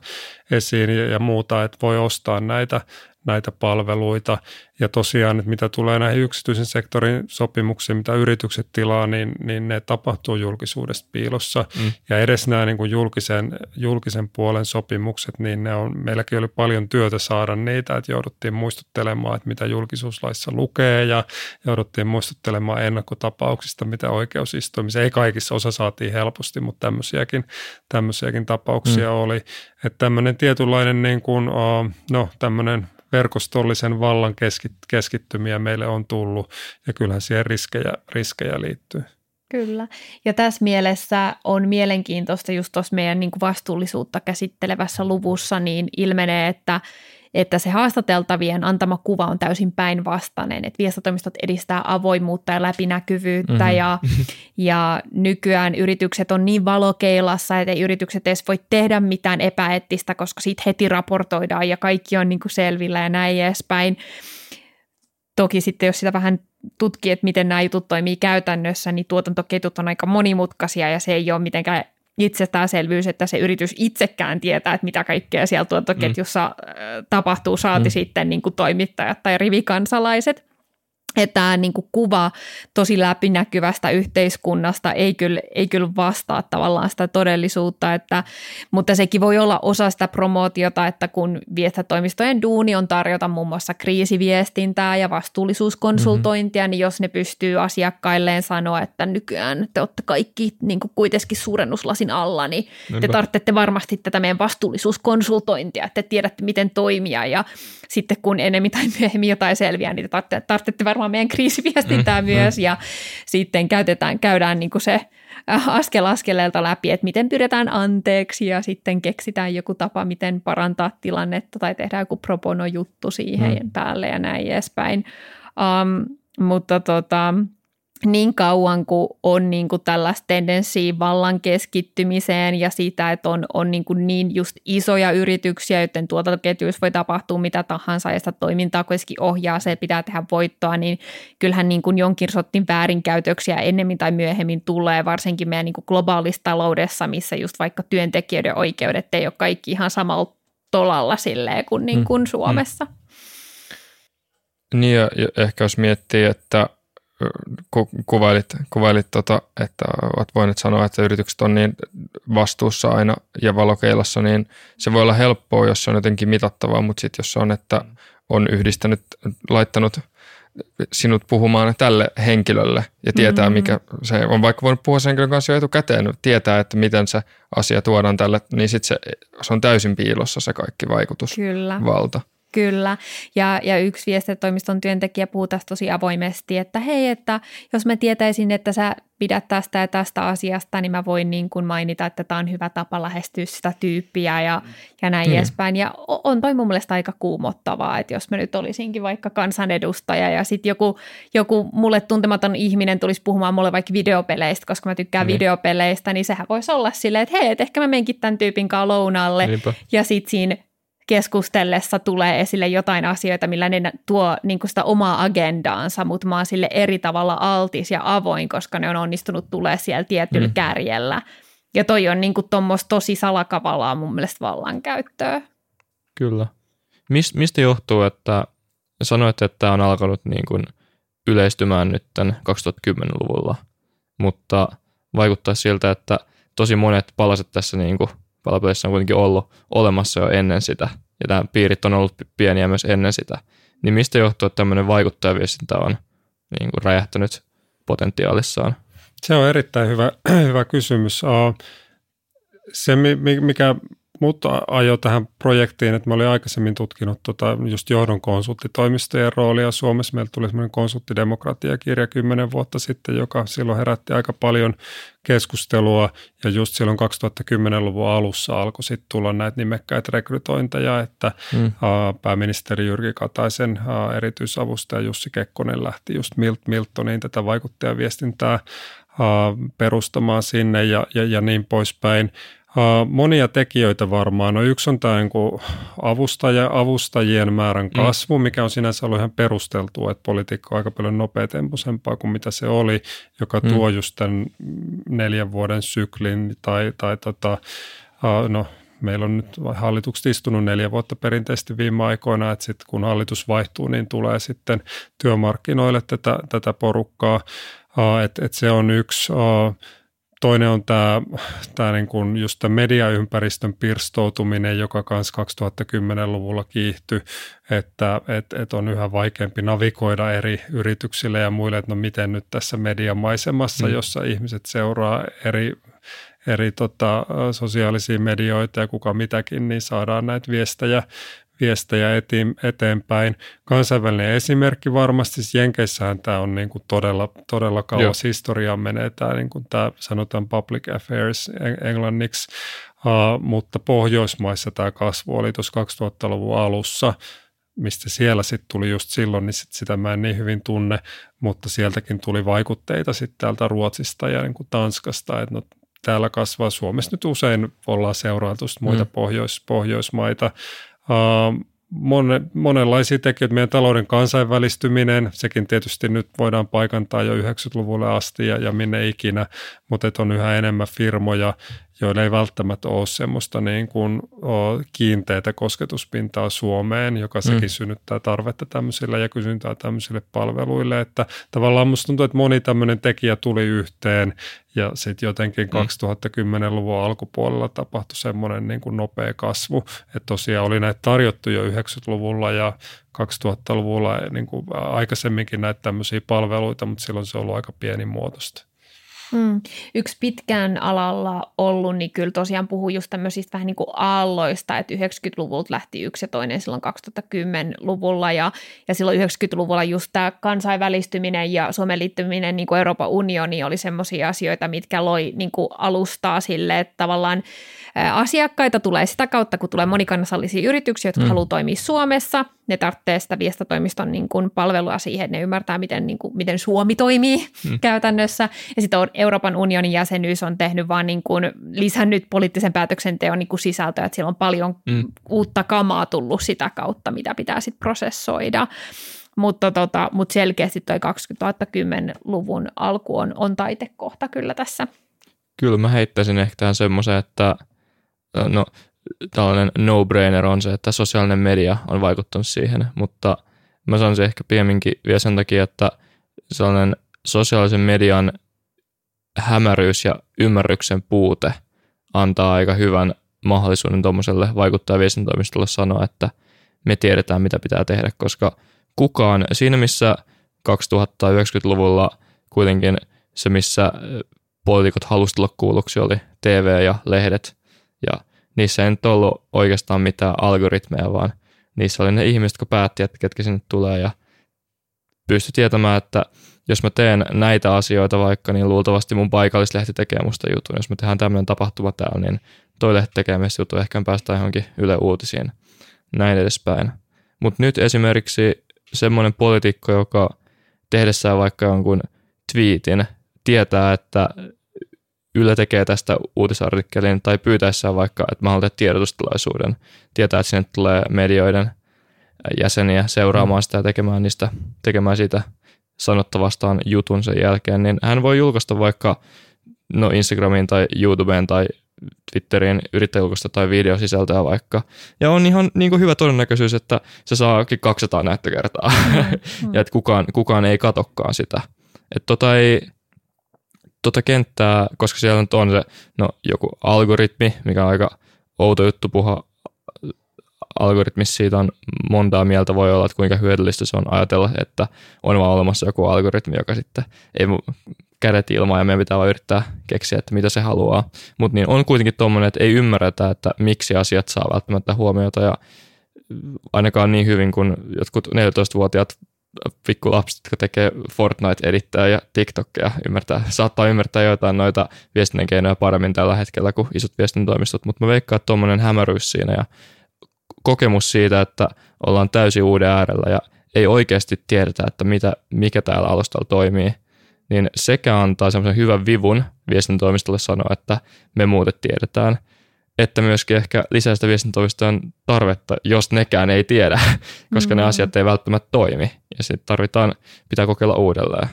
esiin ja, ja muuta, että voi ostaa näitä näitä palveluita. Ja tosiaan, että mitä tulee näihin yksityisen sektorin sopimuksiin, mitä yritykset tilaa, niin, niin ne tapahtuu julkisuudesta piilossa. Mm. Ja edes nämä niin kuin julkisen, julkisen puolen sopimukset, niin ne on, meilläkin oli paljon työtä saada niitä, että jouduttiin muistuttelemaan, että mitä julkisuuslaissa lukee ja jouduttiin muistuttelemaan ennakkotapauksista, mitä oikeusistuimissa. Ei kaikissa osa saatiin helposti, mutta tämmöisiäkin, tämmöisiäkin tapauksia mm. oli. Että tämmöinen tietynlainen niin kuin, no tämmöinen verkostollisen vallan keskittymiä meille on tullut ja kyllähän siihen riskejä, riskejä liittyy. Kyllä. Ja tässä mielessä on mielenkiintoista just tuossa meidän niin kuin vastuullisuutta käsittelevässä luvussa, niin ilmenee, että että se haastateltavien antama kuva on täysin päinvastainen, että viestitoimistot edistää avoimuutta ja läpinäkyvyyttä mm-hmm. ja, ja nykyään yritykset on niin valokeilassa, että yritykset edes voi tehdä mitään epäeettistä, koska siitä heti raportoidaan ja kaikki on niin kuin selvillä ja näin edespäin. Toki sitten jos sitä vähän tutkii, että miten nämä jutut toimii käytännössä, niin tuotantoketjut on aika monimutkaisia ja se ei ole mitenkään itsestäänselvyys, että se yritys itsekään tietää, että mitä kaikkea siellä tuotantoketjussa mm. tapahtuu, saati mm. sitten niin kuin toimittajat tai rivikansalaiset että tämä niin kuin kuva tosi läpinäkyvästä yhteiskunnasta ei kyllä, ei kyllä vastaa tavallaan sitä todellisuutta, että, mutta sekin voi olla osa sitä promootiota, että kun viestintätoimistojen duuni on tarjota muun muassa kriisiviestintää ja vastuullisuuskonsultointia, mm-hmm. niin jos ne pystyy asiakkailleen sanoa, että nykyään te olette kaikki niin kuin kuitenkin suurennuslasin alla, niin Niinpä. te tarvitsette varmasti tätä meidän vastuullisuuskonsultointia, että te tiedätte miten toimia ja sitten kun enemmän tai myöhemmin jotain selviää, niin te tarvitsette varmaan meidän kriisiviestintää mm, myös mm. ja sitten käytetään, käydään niin kuin se äh, askel askeleelta läpi, että miten pyydetään anteeksi ja sitten keksitään joku tapa, miten parantaa tilannetta tai tehdään joku propono juttu siihen mm. päälle ja näin edespäin. Um, mutta tota, niin kauan kuin on niin kuin tällaista tendenssiä vallan keskittymiseen ja siitä, että on, on niin, kuin niin just isoja yrityksiä, joiden tuotantoketjuissa voi tapahtua mitä tahansa ja sitä toimintaa kuitenkin ohjaa, se pitää tehdä voittoa, niin kyllähän niin kuin jonkin sortin väärinkäytöksiä ennemmin tai myöhemmin tulee, varsinkin meidän niin kuin globaalissa taloudessa, missä just vaikka työntekijöiden oikeudet ei ole kaikki ihan samalla tolalla silleen kuin, niin kuin mm. Suomessa. Mm. Niin ja ehkä jos miettii, että – ku, kuvailit, kuvailit tota, että olet voinut sanoa, että yritykset on niin vastuussa aina ja valokeilassa, niin se voi olla helppoa, jos se on jotenkin mitattavaa, mutta sitten jos se on, että on yhdistänyt, laittanut sinut puhumaan tälle henkilölle ja tietää, mm-hmm. mikä se on, vaikka voinut puhua sen henkilön kanssa jo etukäteen, tietää, että miten se asia tuodaan tälle, niin sitten se, se on täysin piilossa se kaikki vaikutusvalta. Kyllä. Kyllä, ja, ja yksi viestintätoimiston työntekijä puhuu tästä tosi avoimesti, että hei, että jos mä tietäisin, että sä pidät tästä ja tästä asiasta, niin mä voin niin kuin mainita, että tämä on hyvä tapa lähestyä sitä tyyppiä ja, ja näin mm. edespäin. Ja on toi mun mielestä aika kuumottavaa, että jos mä nyt olisinkin vaikka kansanedustaja ja sitten joku, joku mulle tuntematon ihminen tulisi puhumaan mulle vaikka videopeleistä, koska mä tykkään mm. videopeleistä, niin sehän voisi olla silleen, että hei, et ehkä mä menkin tämän tyypin kanssa lounalle Niinpä. ja sitten siinä keskustellessa tulee esille jotain asioita, millä ne tuo niin kuin sitä omaa agendaansa, mutta mä oon sille eri tavalla altis ja avoin, koska ne on onnistunut tulee siellä tietyllä mm. kärjellä. Ja toi on niin kuin tosi salakavalaa mun mielestä vallankäyttöä. Kyllä. Mist, mistä johtuu, että sanoit, että tämä on alkanut niin kuin yleistymään nyt 2010-luvulla, mutta vaikuttaa siltä, että tosi monet palaset tässä niin kuin palapelissä on kuitenkin ollut olemassa jo ennen sitä, ja nämä piirit on ollut pieniä myös ennen sitä, niin mistä johtuu, että tämmöinen vaikuttajaviestintä on niin kuin räjähtänyt potentiaalissaan? Se on erittäin hyvä, hyvä kysymys. Se, mikä mutta ajo tähän projektiin, että mä olin aikaisemmin tutkinut tota just johdon konsulttitoimistojen roolia Suomessa. Meillä tuli semmoinen konsulttidemokratiakirja kymmenen vuotta sitten, joka silloin herätti aika paljon keskustelua ja just silloin 2010-luvun alussa alkoi sitten tulla näitä nimekkäitä rekrytointeja, että mm. pääministeri Jyrki Kataisen erityisavustaja Jussi Kekkonen lähti just Milt Miltoniin tätä vaikuttajaviestintää perustamaan sinne ja, ja, ja niin poispäin. Monia tekijöitä varmaan. No yksi on tämä niin avustaja, avustajien määrän mm. kasvu, mikä on sinänsä ollut ihan perusteltua, että politiikka on aika paljon nopeatempoisempaa kuin mitä se oli, joka mm. tuo just tämän neljän vuoden syklin tai, tai tota, no meillä on nyt hallitukset istunut neljä vuotta perinteisesti viime aikoina, että sitten kun hallitus vaihtuu, niin tulee sitten työmarkkinoille tätä, tätä porukkaa, että et se on yksi. Toinen on tämä, tämä niin kuin just tämä mediaympäristön pirstoutuminen, joka kanssa 2010-luvulla kiihtyi, että et, et on yhä vaikeampi navigoida eri yrityksille ja muille, että no miten nyt tässä mediamaisemassa, mm. jossa ihmiset seuraa eri, eri tota, sosiaalisia medioita ja kuka mitäkin, niin saadaan näitä viestejä, viestejä eteenpäin. Kansainvälinen esimerkki varmasti, siis Jenkeissähän tämä on niin kuin todella, todella kauas historiaa menee tämä, niin kuin tämä sanotaan public affairs englanniksi, uh, mutta Pohjoismaissa tämä kasvu oli tuossa 2000-luvun alussa, mistä siellä sitten tuli just silloin, niin sit sitä mä en niin hyvin tunne, mutta sieltäkin tuli vaikutteita sitten täältä Ruotsista ja niin kuin Tanskasta, että no, täällä kasvaa. Suomessa nyt usein ollaan seurailtu muita mm. Pohjois, Pohjoismaita, monenlaisia tekijöitä. Meidän talouden kansainvälistyminen, sekin tietysti nyt voidaan paikantaa jo 90-luvulle asti ja, ja minne ikinä, mutta on yhä enemmän firmoja, joilla ei välttämättä ole semmoista niin kuin, kiinteitä kosketuspintaa Suomeen, joka mm. sekin mm. synnyttää tarvetta tämmöisille ja kysyntää tämmöisille palveluille. Että tavallaan musta tuntuu, että moni tämmöinen tekijä tuli yhteen ja sitten jotenkin mm. 2010-luvun alkupuolella tapahtui semmoinen niin kuin nopea kasvu, että tosiaan oli näitä tarjottu jo 90-luvulla ja 2000-luvulla niin kuin aikaisemminkin näitä tämmöisiä palveluita, mutta silloin se on ollut aika pienimuotoista. Mm. Yksi pitkään alalla ollut, niin kyllä tosiaan puhuu just tämmöisistä vähän niin kuin aalloista, että 90-luvulta lähti yksi ja toinen silloin 2010-luvulla ja, ja silloin 90-luvulla just tämä kansainvälistyminen ja Suomen liittyminen niin kuin Euroopan unioni oli semmoisia asioita, mitkä loi niin kuin alustaa sille, että tavallaan asiakkaita tulee sitä kautta, kun tulee monikansallisia yrityksiä, jotka mm. haluaa toimia Suomessa. Ne tarvitsee sitä viestitoimiston niin kuin palvelua siihen, että ne ymmärtää, miten, niin kuin, miten Suomi toimii mm. käytännössä. Ja sitten Euroopan unionin jäsenyys on tehnyt vaan niin kuin, lisännyt poliittisen päätöksenteon niin kuin sisältöä, että siellä on paljon mm. uutta kamaa tullut sitä kautta, mitä pitää sitten prosessoida. Mutta, tota, mutta selkeästi tuo 2010-luvun alku on, on taitekohta kyllä tässä. Kyllä mä heittäisin ehkä tähän semmoisen, että – no, tällainen no-brainer on se, että sosiaalinen media on vaikuttanut siihen, mutta mä sanoisin ehkä piemminkin vielä sen takia, että sellainen sosiaalisen median hämäryys ja ymmärryksen puute antaa aika hyvän mahdollisuuden tuommoiselle vaikuttajaviestintätoimistolle sanoa, että me tiedetään, mitä pitää tehdä, koska kukaan, siinä missä 2090-luvulla kuitenkin se, missä poliitikot halusivat tulla kuulluksi, oli TV ja lehdet, ja niissä ei nyt ollut oikeastaan mitään algoritmeja, vaan niissä oli ne ihmiset, jotka päätti, että ketkä sinne tulee ja pysty tietämään, että jos mä teen näitä asioita vaikka, niin luultavasti mun paikallislehti tekee musta jutun. Jos me tehdään tämmöinen tapahtuma täällä, niin toi lehti tekee meistä jutun, ehkä me päästään johonkin Yle Uutisiin, näin edespäin. Mutta nyt esimerkiksi semmoinen poliitikko, joka tehdessään vaikka jonkun twiitin, tietää, että Yle tekee tästä uutisartikkelin tai pyytäessään vaikka, että mä haluan tiedotustilaisuuden, tietää, että sinne tulee medioiden jäseniä seuraamaan sitä ja tekemään, niistä, tekemään siitä sanottavastaan jutun sen jälkeen, niin hän voi julkaista vaikka no Instagramiin tai YouTubeen tai Twitteriin yrittäjäjulkaista tai videosisältöä vaikka. Ja on ihan niin kuin hyvä todennäköisyys, että se saakin 200 näyttökertaa mm. ja että kukaan, kukaan ei katokkaan sitä. Että tota ei, tota kenttää, koska siellä nyt on se no, joku algoritmi, mikä on aika outo juttu puhua algoritmissa siitä on montaa mieltä voi olla, että kuinka hyödyllistä se on ajatella, että on vaan olemassa joku algoritmi, joka sitten ei kädet ilmaa ja meidän pitää vaan yrittää keksiä, että mitä se haluaa. Mutta niin on kuitenkin tuommoinen, että ei ymmärretä, että miksi asiat saa välttämättä huomiota ja ainakaan niin hyvin kuin jotkut 14-vuotiaat pikkulapset, jotka tekee Fortnite-edittää ja TikTokia, ymmärtää, saattaa ymmärtää joitain noita viestinnän keinoja paremmin tällä hetkellä kuin isot viestintätoimistot, mutta mä veikkaan, että tuommoinen hämäryys siinä ja kokemus siitä, että ollaan täysin uuden äärellä ja ei oikeasti tiedetä, että mitä, mikä täällä alustalla toimii, niin sekä antaa semmoisen hyvän vivun viestintätoimistolle sanoa, että me muutet tiedetään, että myöskin ehkä lisää sitä viestintätoimistojen tarvetta, jos nekään ei tiedä, koska mm-hmm. ne asiat ei välttämättä toimi. Ja sitten tarvitaan, pitää kokeilla uudelleen.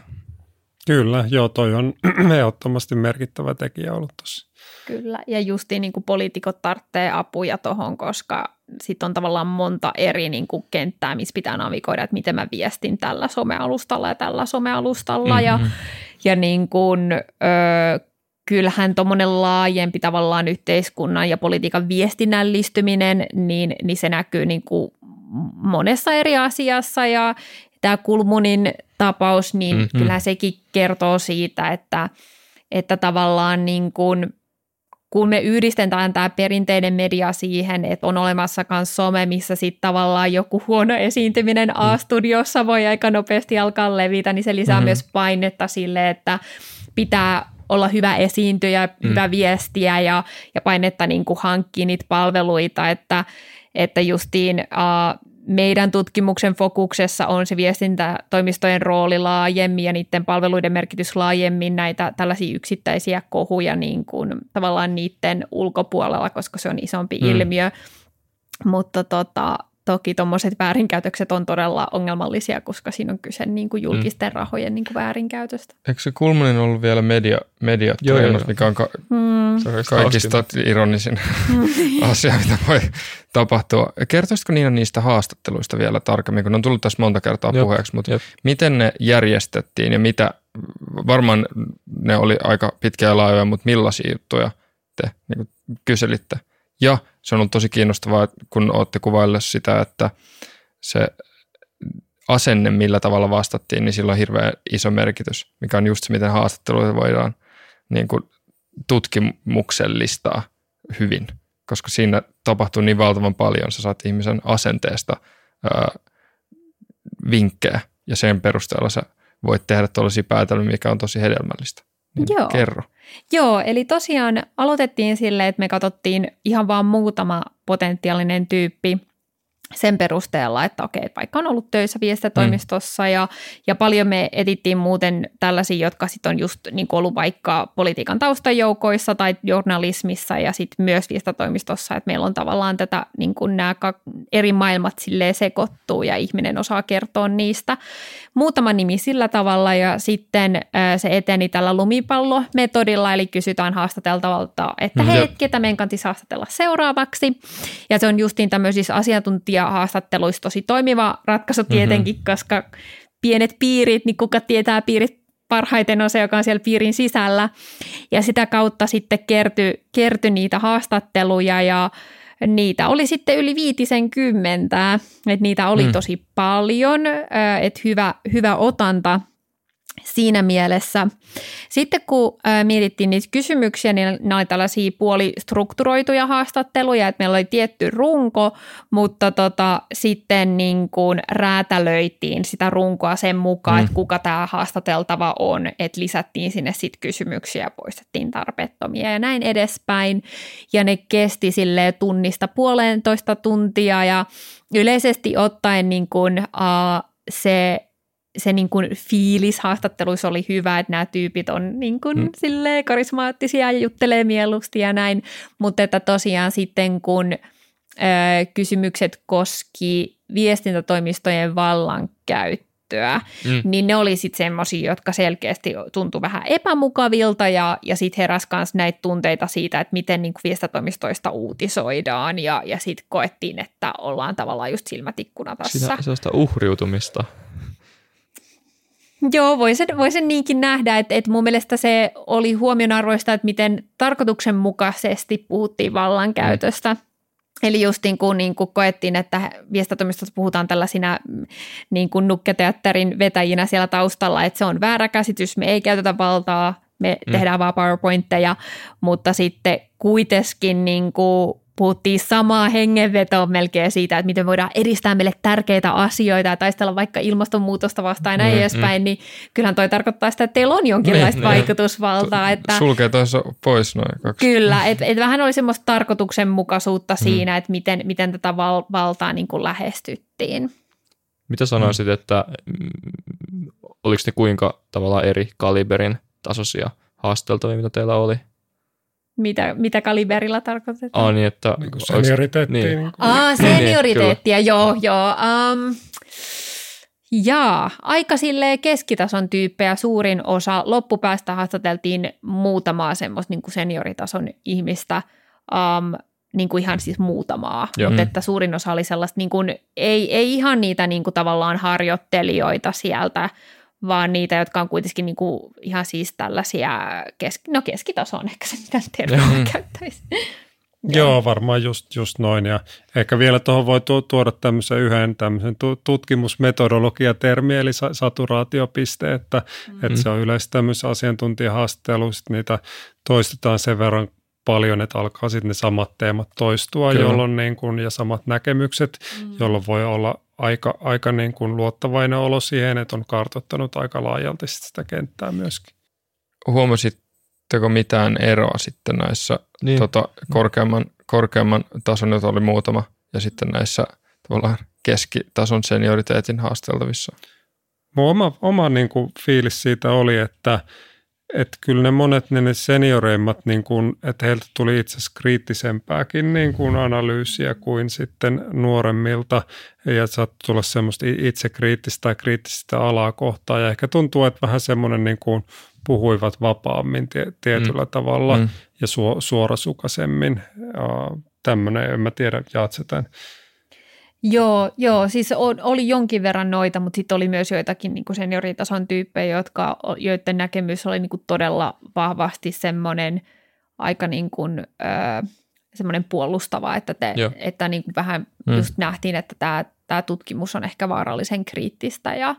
Kyllä, joo, toi on ehdottomasti merkittävä tekijä ollut tuossa. Kyllä, ja justiin niin kuin poliitikot tarvitsee apuja tuohon, koska sitten on tavallaan monta eri niin kuin kenttää, missä pitää navigoida, että miten mä viestin tällä somealustalla ja tällä somealustalla. Mm-hmm. Ja, ja niin kuin, ö, kyllähän tuommoinen laajempi tavallaan yhteiskunnan ja politiikan viestinnällistyminen, niin, niin se näkyy niin kuin monessa eri asiassa ja tämä Kulmunin tapaus, niin mm-hmm. kyllähän sekin kertoo siitä, että, että tavallaan niin kuin – kun me yhdistetään tämä perinteinen media siihen, että on olemassa myös some, missä sitten tavallaan joku huono esiintyminen mm. A-studiossa voi aika nopeasti alkaa levitä, niin se lisää mm-hmm. myös painetta sille, että pitää olla hyvä esiintyjä, mm. hyvä viestiä ja, ja painetta niin kuin hankkia niitä palveluita, että, että justiin uh, meidän tutkimuksen fokuksessa on se viestintätoimistojen rooli laajemmin ja niiden palveluiden merkitys laajemmin näitä tällaisia yksittäisiä kohuja niin kuin tavallaan niiden ulkopuolella, koska se on isompi mm. ilmiö. Mutta tota, Toki tuommoiset väärinkäytökset on todella ongelmallisia, koska siinä on kyse niin kuin julkisten mm. rahojen niin kuin väärinkäytöstä. Eikö se Kulmunin ollut vielä media, media joo, joo, mikä on ka- mm. kaikista ironisin asia, mitä voi tapahtua. Kertoisitko Niina niistä haastatteluista vielä tarkemmin, kun on tullut tässä monta kertaa Jop. puheeksi, mutta Jop. miten ne järjestettiin ja mitä, varmaan ne oli aika pitkiä ja laajoja, mutta millaisia juttuja te niin kyselitte? Ja se on ollut tosi kiinnostavaa, kun olette kuvailleet sitä, että se asenne, millä tavalla vastattiin, niin sillä on hirveän iso merkitys, mikä on just se, miten haastatteluita voidaan niin kuin tutkimuksellistaa hyvin, koska siinä tapahtuu niin valtavan paljon, sä saat ihmisen asenteesta ää, vinkkejä ja sen perusteella sä voit tehdä tällaisia päätelmiä, mikä on tosi hedelmällistä. Niin Joo. Kerro. Joo, eli tosiaan aloitettiin sille, että me katsottiin ihan vaan muutama potentiaalinen tyyppi sen perusteella, että okei, että vaikka on ollut töissä viestintätoimistossa mm. ja, ja paljon me etittiin muuten tällaisia, jotka sitten on just niin ollut vaikka politiikan taustajoukoissa tai journalismissa ja sitten myös viestintätoimistossa, että meillä on tavallaan tätä niin kuin nämä eri maailmat silleen sekoittuu ja ihminen osaa kertoa niistä. Muutama nimi sillä tavalla ja sitten se eteni tällä lumipallometodilla, eli kysytään haastateltavalta, että hei, mm. ketä meidän kannattaisi haastatella seuraavaksi. Ja se on justiin tämmöisissä asiantuntija haastatteluissa tosi toimiva ratkaisu mhm. tietenkin, mm-hmm. koska pienet piirit, niin kuka tietää piirit parhaiten on se, joka on siellä piirin sisällä. Ja sitä kautta sitten kertyi, kerty niitä haastatteluja ja niitä oli sitten yli viitisen kymmentä, että niitä oli mm. tosi paljon, että hyvä, hyvä otanta. Siinä mielessä. Sitten kun mietittiin niitä kysymyksiä, niin ne oli tällaisia puolistrukturoituja haastatteluja, että meillä oli tietty runko, mutta tota, sitten niin kuin räätälöitiin sitä runkoa sen mukaan, mm. että kuka tämä haastateltava on, että lisättiin sinne sitten kysymyksiä ja poistettiin tarpeettomia ja näin edespäin. Ja ne kesti sille tunnista puolentoista tuntia ja yleisesti ottaen niin kuin, uh, se se niin kuin fiilis haastatteluissa oli hyvä, että nämä tyypit on niin kuin mm. karismaattisia ja juttelee mieluusti ja näin, mutta että tosiaan sitten kun ö, kysymykset koski viestintätoimistojen vallankäyttöä, mm. niin ne oli sitten semmoisia, jotka selkeästi tuntui vähän epämukavilta ja, ja sitten heräsi myös näitä tunteita siitä, että miten niin viestintätoimistoista uutisoidaan ja, ja sitten koettiin, että ollaan tavallaan just silmätikkuna tässä. Sitä, sellaista uhriutumista. Joo, voi sen, voi sen niinkin nähdä, että, että mun mielestä se oli huomionarvoista, että miten tarkoituksenmukaisesti puhuttiin vallankäytöstä. Mm. Eli just niin kuin, niin kuin koettiin, että viestintätoimistossa puhutaan tällaisina niin kuin nukketeatterin vetäjinä siellä taustalla, että se on väärä käsitys, me ei käytetä valtaa, me mm. tehdään vaan PowerPointteja, mutta sitten kuitenkin niin kuin puhuttiin samaa hengenvetoa melkein siitä, että miten voidaan edistää meille tärkeitä asioita ja taistella vaikka ilmastonmuutosta vastaan ja näin mm, edespäin, mm. niin kyllähän toi tarkoittaa sitä, että teillä on jonkinlaista niin, vaikutusvaltaa. Että, sulkee tuossa pois noin kaksi. Kyllä, että et vähän oli semmoista tarkoituksenmukaisuutta mm. siinä, että miten, miten tätä val, valtaa niin kuin lähestyttiin. Mitä sanoisit, mm. että mm, oliko ne kuinka tavallaan eri kaliberin tasoisia haasteltavia, mitä teillä oli? Mitä, mitä kaliberilla tarkoitetaan? Ah, niin, että... Niin kuin senioriteettia. Niin. Niin Ah, senioriteettia, niin, joo, joo. Um, jaa, aika silleen keskitason tyyppejä suurin osa. Loppupäästä haastateltiin muutamaa semmoista niin kuin senioritason ihmistä, um, niin kuin ihan siis muutamaa, Joo. mutta mm. että suurin osa oli sellaista, niin kuin, ei, ei ihan niitä niin kuin tavallaan harjoittelijoita sieltä, vaan niitä, jotka on kuitenkin niin kuin ihan siis tällaisia, keski, no keskitaso on ehkä se, mitä termiä käyttäisi. Joo, varmaan just, just noin. Ja ehkä vielä tuohon voi tuoda tämmöisen yhden tämmöisen tutkimusmetodologiatermi, eli saturaatiopiste, että, mm. että se on yleensä tämmöisen asiantuntijahaastattelu, sitten niitä toistetaan sen verran paljon, että alkaa sitten ne samat teemat toistua, Kyllä. jolloin niin kuin, ja samat näkemykset, mm. jolloin voi olla aika, aika niin kuin luottavainen olo siihen, että on kartoittanut aika laajalti sitä kenttää myöskin. Huomasitteko mitään eroa sitten näissä niin. tota, korkeamman, korkeamman tason, jota oli muutama, ja sitten näissä tavallaan keskitason senioriteetin haasteltavissa? Mun oma, oma niin kuin fiilis siitä oli, että että kyllä ne monet ne, ne senioreimmat, niin kuin, että heiltä tuli itse asiassa kriittisempääkin niin kuin analyysiä kuin sitten nuoremmilta ja saattoi tulla semmoista itsekriittistä tai kriittistä alaa kohtaan ja ehkä tuntuu, että vähän semmoinen niin kuin puhuivat vapaammin tie, tietyllä mm. tavalla mm. ja su, suorasukaisemmin. Tämmöinen, en mä tiedä, jaat Joo, joo, siis oli jonkin verran noita, mutta sitten oli myös joitakin niin senioritason tyyppejä, jotka, joiden näkemys oli niin kuin todella vahvasti semmoinen aika niin kuin, ö, semmoinen puolustava, että, te, että niin kuin vähän mm. just nähtiin, että tämä, tämä tutkimus on ehkä vaarallisen kriittistä ja,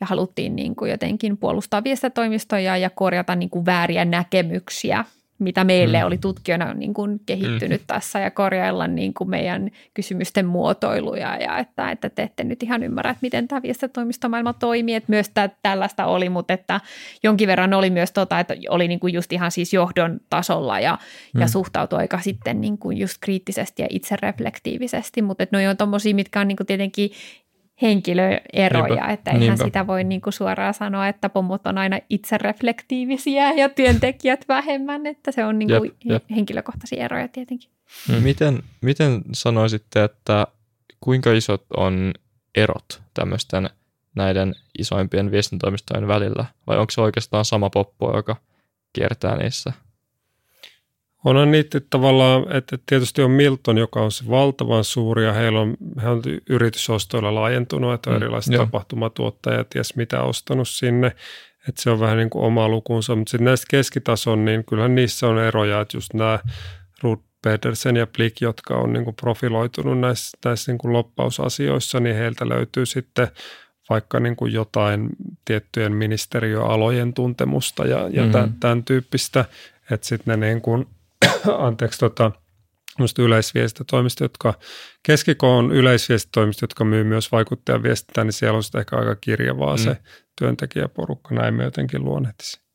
ja haluttiin niin kuin jotenkin puolustaa viestintätoimistoja ja korjata niin kuin vääriä näkemyksiä mitä meille mm. oli tutkijoina niin kuin kehittynyt mm. tässä ja korjailla niin kuin meidän kysymysten muotoiluja ja että, että te ette nyt ihan ymmärrä, että miten tämä viestintätoimistomaailma toimii, että myös tä, tällaista oli, mutta että jonkin verran oli myös tota, että oli niin kuin just ihan siis johdon tasolla ja, mm. ja suhtautui aika sitten niin kuin just kriittisesti ja itsereflektiivisesti, mutta että noi on tommosia, mitkä on niin kuin tietenkin henkilöeroja, Niinpä. että eihän Niinpä. sitä voi niin kuin suoraan sanoa, että pomot on aina itsereflektiivisiä ja työntekijät vähemmän, että se on niin kuin jep, jep. henkilökohtaisia eroja tietenkin. Hmm. Miten, miten sanoisitte, että kuinka isot on erot tämmöisten näiden isoimpien viestintätoimistojen välillä, vai onko se oikeastaan sama poppo, joka kiertää niissä? Onhan niitä tavallaan, että tietysti on Milton, joka on se valtavan suuri ja heillä on, he on yritysostoilla laajentunut, että on mm, erilaiset joo. tapahtumatuottajat, ties mitä ostanut sinne, että se on vähän niin kuin oma lukunsa, mutta sitten näistä keskitason, niin kyllähän niissä on eroja, että just nämä Ruth Pedersen ja Blik, jotka on niin kuin profiloitunut näissä, näissä niin kuin loppausasioissa, niin heiltä löytyy sitten vaikka niin kuin jotain tiettyjen ministeriöalojen tuntemusta ja, ja mm-hmm. tämän, tämän tyyppistä, että sitten ne niin kuin, anteeksi, tota, yleisviestintätoimistot, jotka keskikoon yleisviestintätoimistot, jotka myy myös vaikuttajan viestintää, niin siellä on sitten ehkä aika kirjavaa mm. se työntekijäporukka, näin me jotenkin luonnehtisin.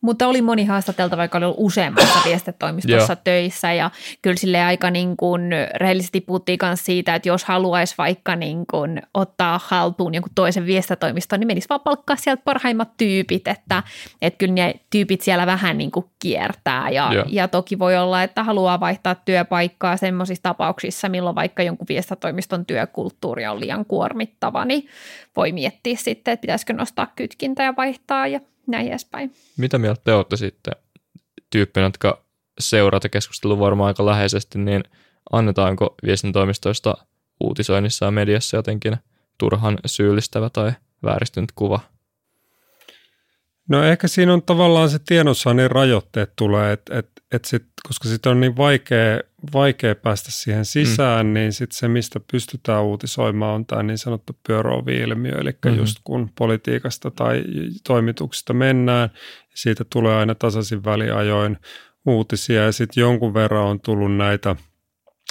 Mutta oli moni haastateltava, joka oli ollut useammassa viestetoimistossa töissä. Ja kyllä sille aika niin kuin rehellisesti puhuttiin myös siitä, että jos haluaisi vaikka niin kuin ottaa haltuun jonkun toisen viestetoimiston, niin menisi vaan palkkaa sieltä parhaimmat tyypit, että, että kyllä ne tyypit siellä vähän niin kuin kiertää. Ja, ja toki voi olla, että haluaa vaihtaa työpaikkaa semmoisissa tapauksissa, milloin vaikka jonkun viestetoimiston työkulttuuri on liian kuormittava, niin voi miettiä sitten, että pitäisikö nostaa kytkintä ja vaihtaa. Ja näin edespäin. Mitä mieltä te olette sitten tyyppinä, jotka seuraatte keskustelua varmaan aika läheisesti, niin annetaanko viestintätoimistoista uutisoinnissa ja mediassa jotenkin turhan syyllistävä tai vääristynyt kuva? No ehkä siinä on tavallaan se tiedonsaannin rajoitteet tulee, että et, et sit, koska sitten on niin vaikea, vaikea päästä siihen sisään, mm. niin sitten se, mistä pystytään uutisoimaan, on tämä niin sanottu pyöröovi-ilmiö, eli mm-hmm. just kun politiikasta tai toimituksista mennään, siitä tulee aina tasaisin väliajoin uutisia ja sitten jonkun verran on tullut näitä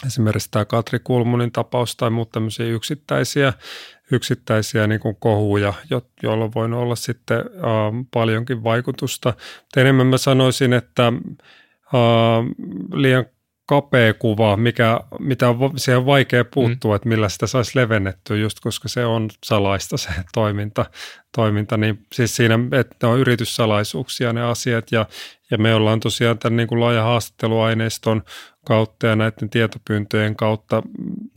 esimerkiksi tämä Katri Kulmunin tapaus tai muut tämmöisiä yksittäisiä yksittäisiä niin kuin kohuja, jo, joilla voi olla sitten äh, paljonkin vaikutusta. Mutta enemmän mä sanoisin, että äh, liian kapea kuva, mikä, mitä on, siihen on vaikea puuttua, mm. että millä sitä saisi levennettyä, just koska se on salaista se toiminta, toiminta niin siis siinä, että ne on yrityssalaisuuksia ne asiat ja, ja me ollaan tosiaan tämän niin kuin laaja haastatteluaineiston kautta ja näiden tietopyyntöjen kautta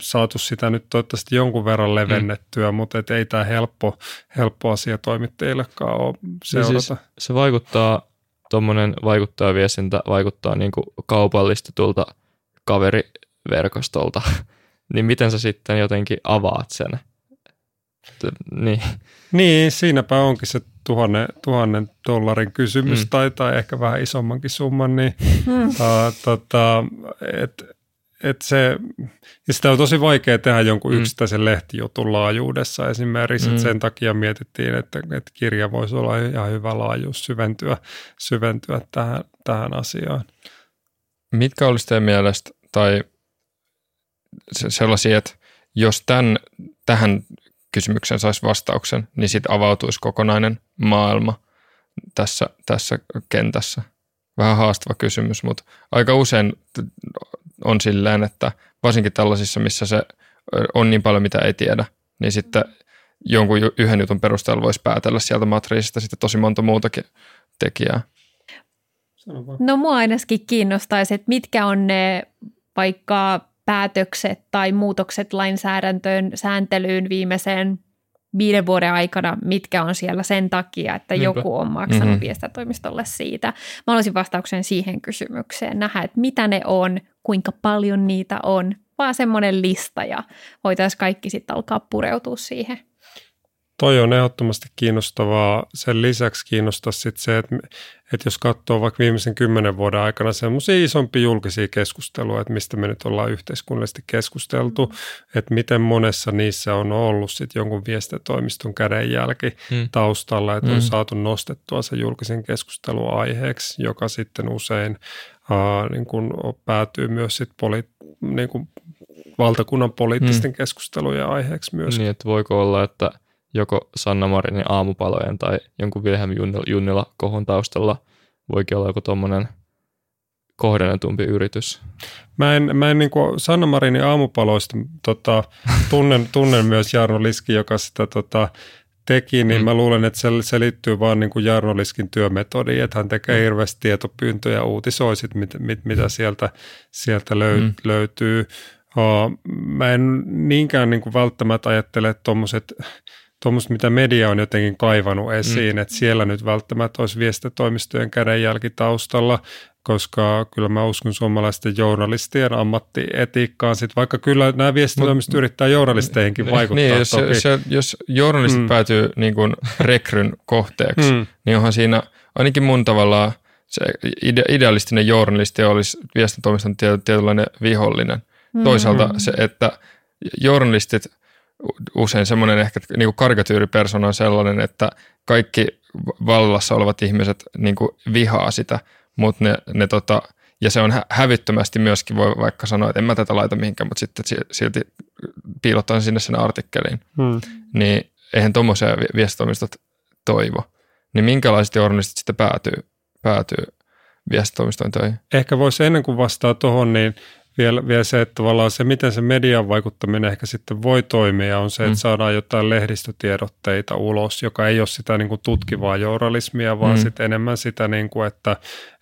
saatu sitä nyt toivottavasti jonkun verran levennettyä, mm. mutta et ei tämä helppo, helppo asia toimittajillekaan ole seurata. Niin siis se vaikuttaa, tuommoinen vaikuttajaviestintä vaikuttaa niin kuin kaupallistetulta kaveriverkostolta, niin miten sä sitten jotenkin avaat sen? Niin. niin, siinäpä onkin se tuhannen, tuhannen dollarin kysymys mm. tai, tai ehkä vähän isommankin summan, niin mm. uh, tota, et, et se, ja sitä on tosi vaikea tehdä jonkun mm. yksittäisen lehtijutun laajuudessa esimerkiksi, mm. että sen takia mietittiin, että, että kirja voisi olla ihan hyvä laajuus syventyä, syventyä tähän, tähän asiaan. Mitkä olisi teidän mielestä, tai sellaisia, että jos tämän, tähän kysymykseen saisi vastauksen, niin sitten avautuisi kokonainen maailma tässä, tässä kentässä. Vähän haastava kysymys, mutta aika usein on silleen, että varsinkin tällaisissa, missä se on niin paljon, mitä ei tiedä, niin sitten jonkun yhden jutun perusteella voisi päätellä sieltä matriisista sitten tosi monta muutakin tekijää. No mua ainakin kiinnostaisi, että mitkä on ne vaikka päätökset tai muutokset lainsäädäntöön, sääntelyyn viimeiseen viiden vuoden aikana, mitkä on siellä sen takia, että Niinpä. joku on maksanut mm-hmm. viestintätoimistolle siitä. Mä haluaisin vastauksen siihen kysymykseen, nähdä, että mitä ne on, kuinka paljon niitä on, vaan semmoinen lista ja voitaisiin kaikki sitten alkaa pureutua siihen. Toi on ehdottomasti kiinnostavaa. Sen lisäksi kiinnostaa sitten se, että, että jos katsoo vaikka viimeisen kymmenen vuoden aikana semmoisia isompia julkisia keskusteluja, että mistä me nyt ollaan yhteiskunnallisesti keskusteltu, mm. että miten monessa niissä on ollut sitten jonkun viestintätoimiston kädenjälki mm. taustalla, että mm. on saatu nostettua se julkisen keskustelun aiheeksi, joka sitten usein äh, niin kun päätyy myös sitten poli- niin kun valtakunnan poliittisten mm. keskustelujen aiheeksi myös. Niin, että voiko olla, että – joko Sanna Marinin aamupalojen tai jonkun Wilhelm Junnila kohon taustalla voikin olla joku tuommoinen kohdennetumpi yritys. Mä en, mä en niin kuin Sanna Marinin aamupaloista tota, tunnen, tunnen myös Jarno Liski, joka sitä tota, teki, niin mm. mä luulen, että se, se liittyy vaan niin kuin Jarno Liskin työmetodiin, että hän tekee mm. hirveästi tietopyyntöjä ja uutisoi sit, mit, mit, mitä sieltä, sieltä löy, mm. löytyy. Uh, mä en niinkään niin kuin välttämättä ajattele, että tuommoiset tuommoista, mitä media on jotenkin kaivannut esiin, mm. että siellä nyt välttämättä olisi viestintätoimistojen kädenjälki taustalla, koska kyllä mä uskon suomalaisten journalistien ammattietiikkaan, sit, vaikka kyllä nämä viestintätoimistot yrittää journalisteihinkin niin, vaikuttaa. Niin, jos, toki. Se, jos journalistit mm. päätyy niin kuin rekryn kohteeksi, mm. niin onhan siinä ainakin mun tavallaan se ide, idealistinen journalisti olisi viestintätoimiston tietynlainen vihollinen. Mm. Toisaalta se, että journalistit – usein semmoinen ehkä niin kuin karikatyyripersona on sellainen, että kaikki vallassa olevat ihmiset niin kuin vihaa sitä, mutta ne, ne tota, ja se on hävyttömästi myöskin, voi vaikka sanoa, että en mä tätä laita mihinkään, mutta sitten silti piilottaa sinne sen artikkeliin. Hmm. Niin eihän tuommoisia viestitoimistot toivo. Niin minkälaiset journalistit sitten päätyy, päätyy viestitoimistoon töihin? Ehkä voisi ennen kuin vastaa tuohon, niin vielä, vielä se, että tavallaan se, miten se median vaikuttaminen ehkä sitten voi toimia, on se, että mm. saadaan jotain lehdistötiedotteita ulos, joka ei ole sitä niin kuin tutkivaa journalismia, vaan mm. sitten enemmän sitä, niin kuin, että,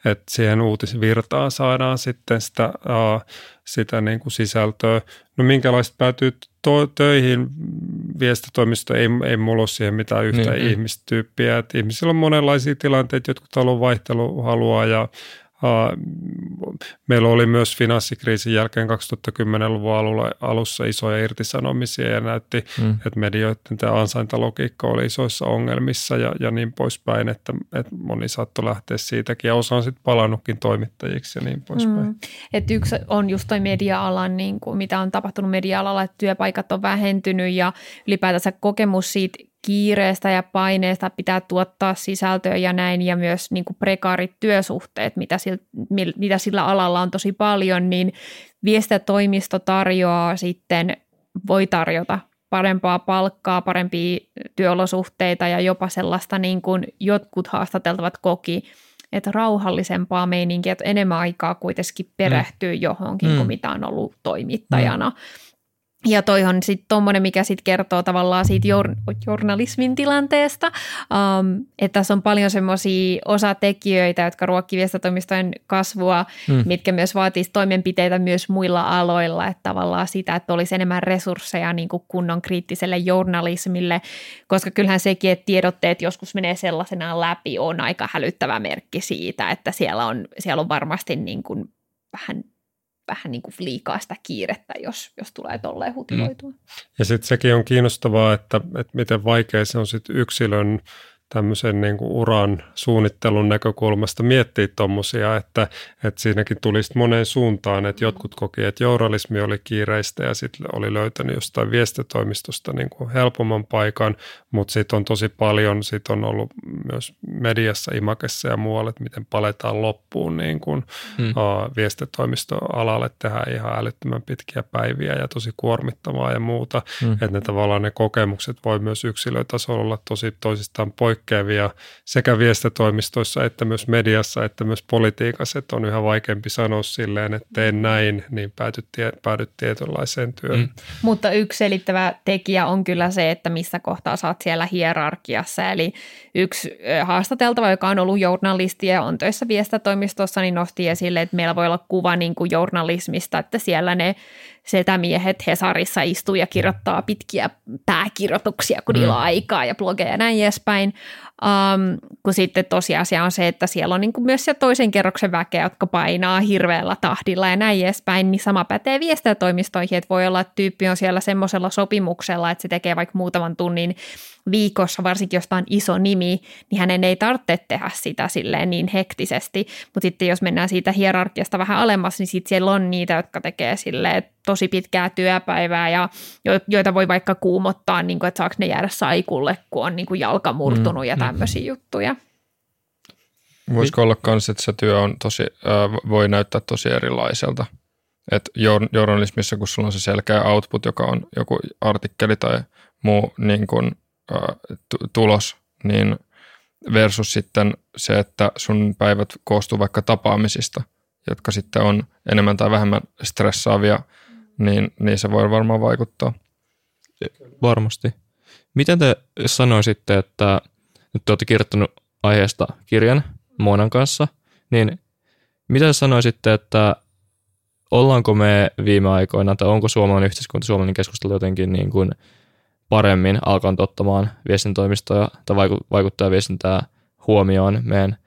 että siihen uutisvirtaan saadaan sitten sitä, uh, sitä niin kuin sisältöä. No minkälaista päätyy to- töihin viestitoimisto, ei, ei mulla ole siihen mitään yhtä mm-hmm. ihmistyyppiä. Että ihmisillä on monenlaisia tilanteita, jotkut haluaa vaihtelu haluaa ja Meillä oli myös finanssikriisin jälkeen 2010-luvun alulla, alussa isoja irtisanomisia ja näytti, mm. että medioiden tämä ansaintalogiikka oli isoissa ongelmissa ja, ja niin poispäin, että, että moni saattoi lähteä siitäkin ja osa on sitten palannutkin toimittajiksi ja niin poispäin. Mm. Et yksi on just toi media-alan, niin kuin mitä on tapahtunut media-alalla, että työpaikat on vähentynyt ja ylipäätänsä kokemus siitä kiireestä ja paineesta pitää tuottaa sisältöä ja näin, ja myös niin kuin prekaarit työsuhteet, mitä sillä, mitä sillä alalla on tosi paljon, niin viestintätoimisto tarjoaa sitten, voi tarjota parempaa palkkaa, parempia työolosuhteita ja jopa sellaista niin kuin jotkut haastateltavat koki, että rauhallisempaa meininkiä, että enemmän aikaa kuitenkin perehtyy mm. johonkin mm. kuin mitä on ollut toimittajana. Mm. Ja toi on sitten tuommoinen, mikä sitten kertoo tavallaan siitä jour- journalismin tilanteesta, um, että tässä on paljon semmoisia osatekijöitä, jotka ruokkii viestintätoimistojen kasvua, mm. mitkä myös vaatisivat toimenpiteitä myös muilla aloilla, että tavallaan sitä, että olisi enemmän resursseja niin kuin kunnon kriittiselle journalismille, koska kyllähän sekin, että tiedotteet joskus menee sellaisenaan läpi, on aika hälyttävä merkki siitä, että siellä on, siellä on varmasti niin kuin vähän vähän niin kuin liikaa sitä kiirettä, jos, jos tulee tolleen hutiloitua. Mm. Ja sitten sekin on kiinnostavaa, että, että miten vaikea se on sitten yksilön tämmöisen niin kuin uran suunnittelun näkökulmasta miettiä tuommoisia, että, että siinäkin tulisi moneen suuntaan, että jotkut koki, että journalismi oli kiireistä ja sitten oli löytänyt jostain viestitoimistosta niin kuin helpomman paikan, mutta sitten on tosi paljon, sitten on ollut myös mediassa, imakessa ja muualle, että miten paletaan loppuun niin kuin hmm. uh, viestitoimistoalalle tehdään ihan älyttömän pitkiä päiviä ja tosi kuormittavaa ja muuta, hmm. että ne tavallaan ne kokemukset voi myös yksilötasolla olla tosi toisistaan poikkeavia poikkeavia sekä viestintätoimistoissa että myös mediassa että myös politiikassa, että on yhä vaikeampi sanoa silleen, että teen näin, niin päädyt, tie, päädyt tietynlaiseen työhön. Mm. Mutta yksi selittävä tekijä on kyllä se, että missä kohtaa saat siellä hierarkiassa, eli yksi haastateltava, joka on ollut journalisti ja on töissä viestintätoimistossa, niin nosti esille, että meillä voi olla kuva niin kuin journalismista, että siellä ne setämiehet Hesarissa istuu ja kirjoittaa pitkiä pääkirjoituksia, kun mm. niillä on aikaa ja blogeja ja näin edespäin. Um, kun sitten tosiasia on se, että siellä on niin kuin myös se toisen kerroksen väkeä, jotka painaa hirveällä tahdilla ja näin edespäin, niin sama pätee viestintätoimistoihin, että voi olla, että tyyppi on siellä semmoisella sopimuksella, että se tekee vaikka muutaman tunnin viikossa, varsinkin jos on iso nimi, niin hänen ei tarvitse tehdä sitä silleen niin hektisesti, mutta sitten jos mennään siitä hierarkiasta vähän alemmas, niin sitten siellä on niitä, jotka tekee silleen tosi pitkää työpäivää ja joita voi vaikka kuumottaa, niin kuin, että saako ne jäädä saikulle, kun on niin kuin jalka murtunut mm, ja tämmöisiä mm. juttuja. Voisiko olla myös, että se työ on tosi, äh, voi näyttää tosi erilaiselta. Et journalismissa, kun sulla on se selkeä output, joka on joku artikkeli tai muu niin kun, äh, tulos, niin versus sitten se, että sun päivät koostuu vaikka tapaamisista, jotka sitten on enemmän tai vähemmän stressaavia, niin, niin se voi varmaan vaikuttaa. Varmasti. Miten te sanoisitte, että nyt te olette kirjoittanut aiheesta kirjan Monan kanssa, niin mitä sanoisitte, että ollaanko me viime aikoina, tai onko suomalainen yhteiskunta, suomalainen keskustelu jotenkin niin kuin paremmin alkanut ottamaan viestintätoimistoja tai vaikuttaa viestintää huomioon meidän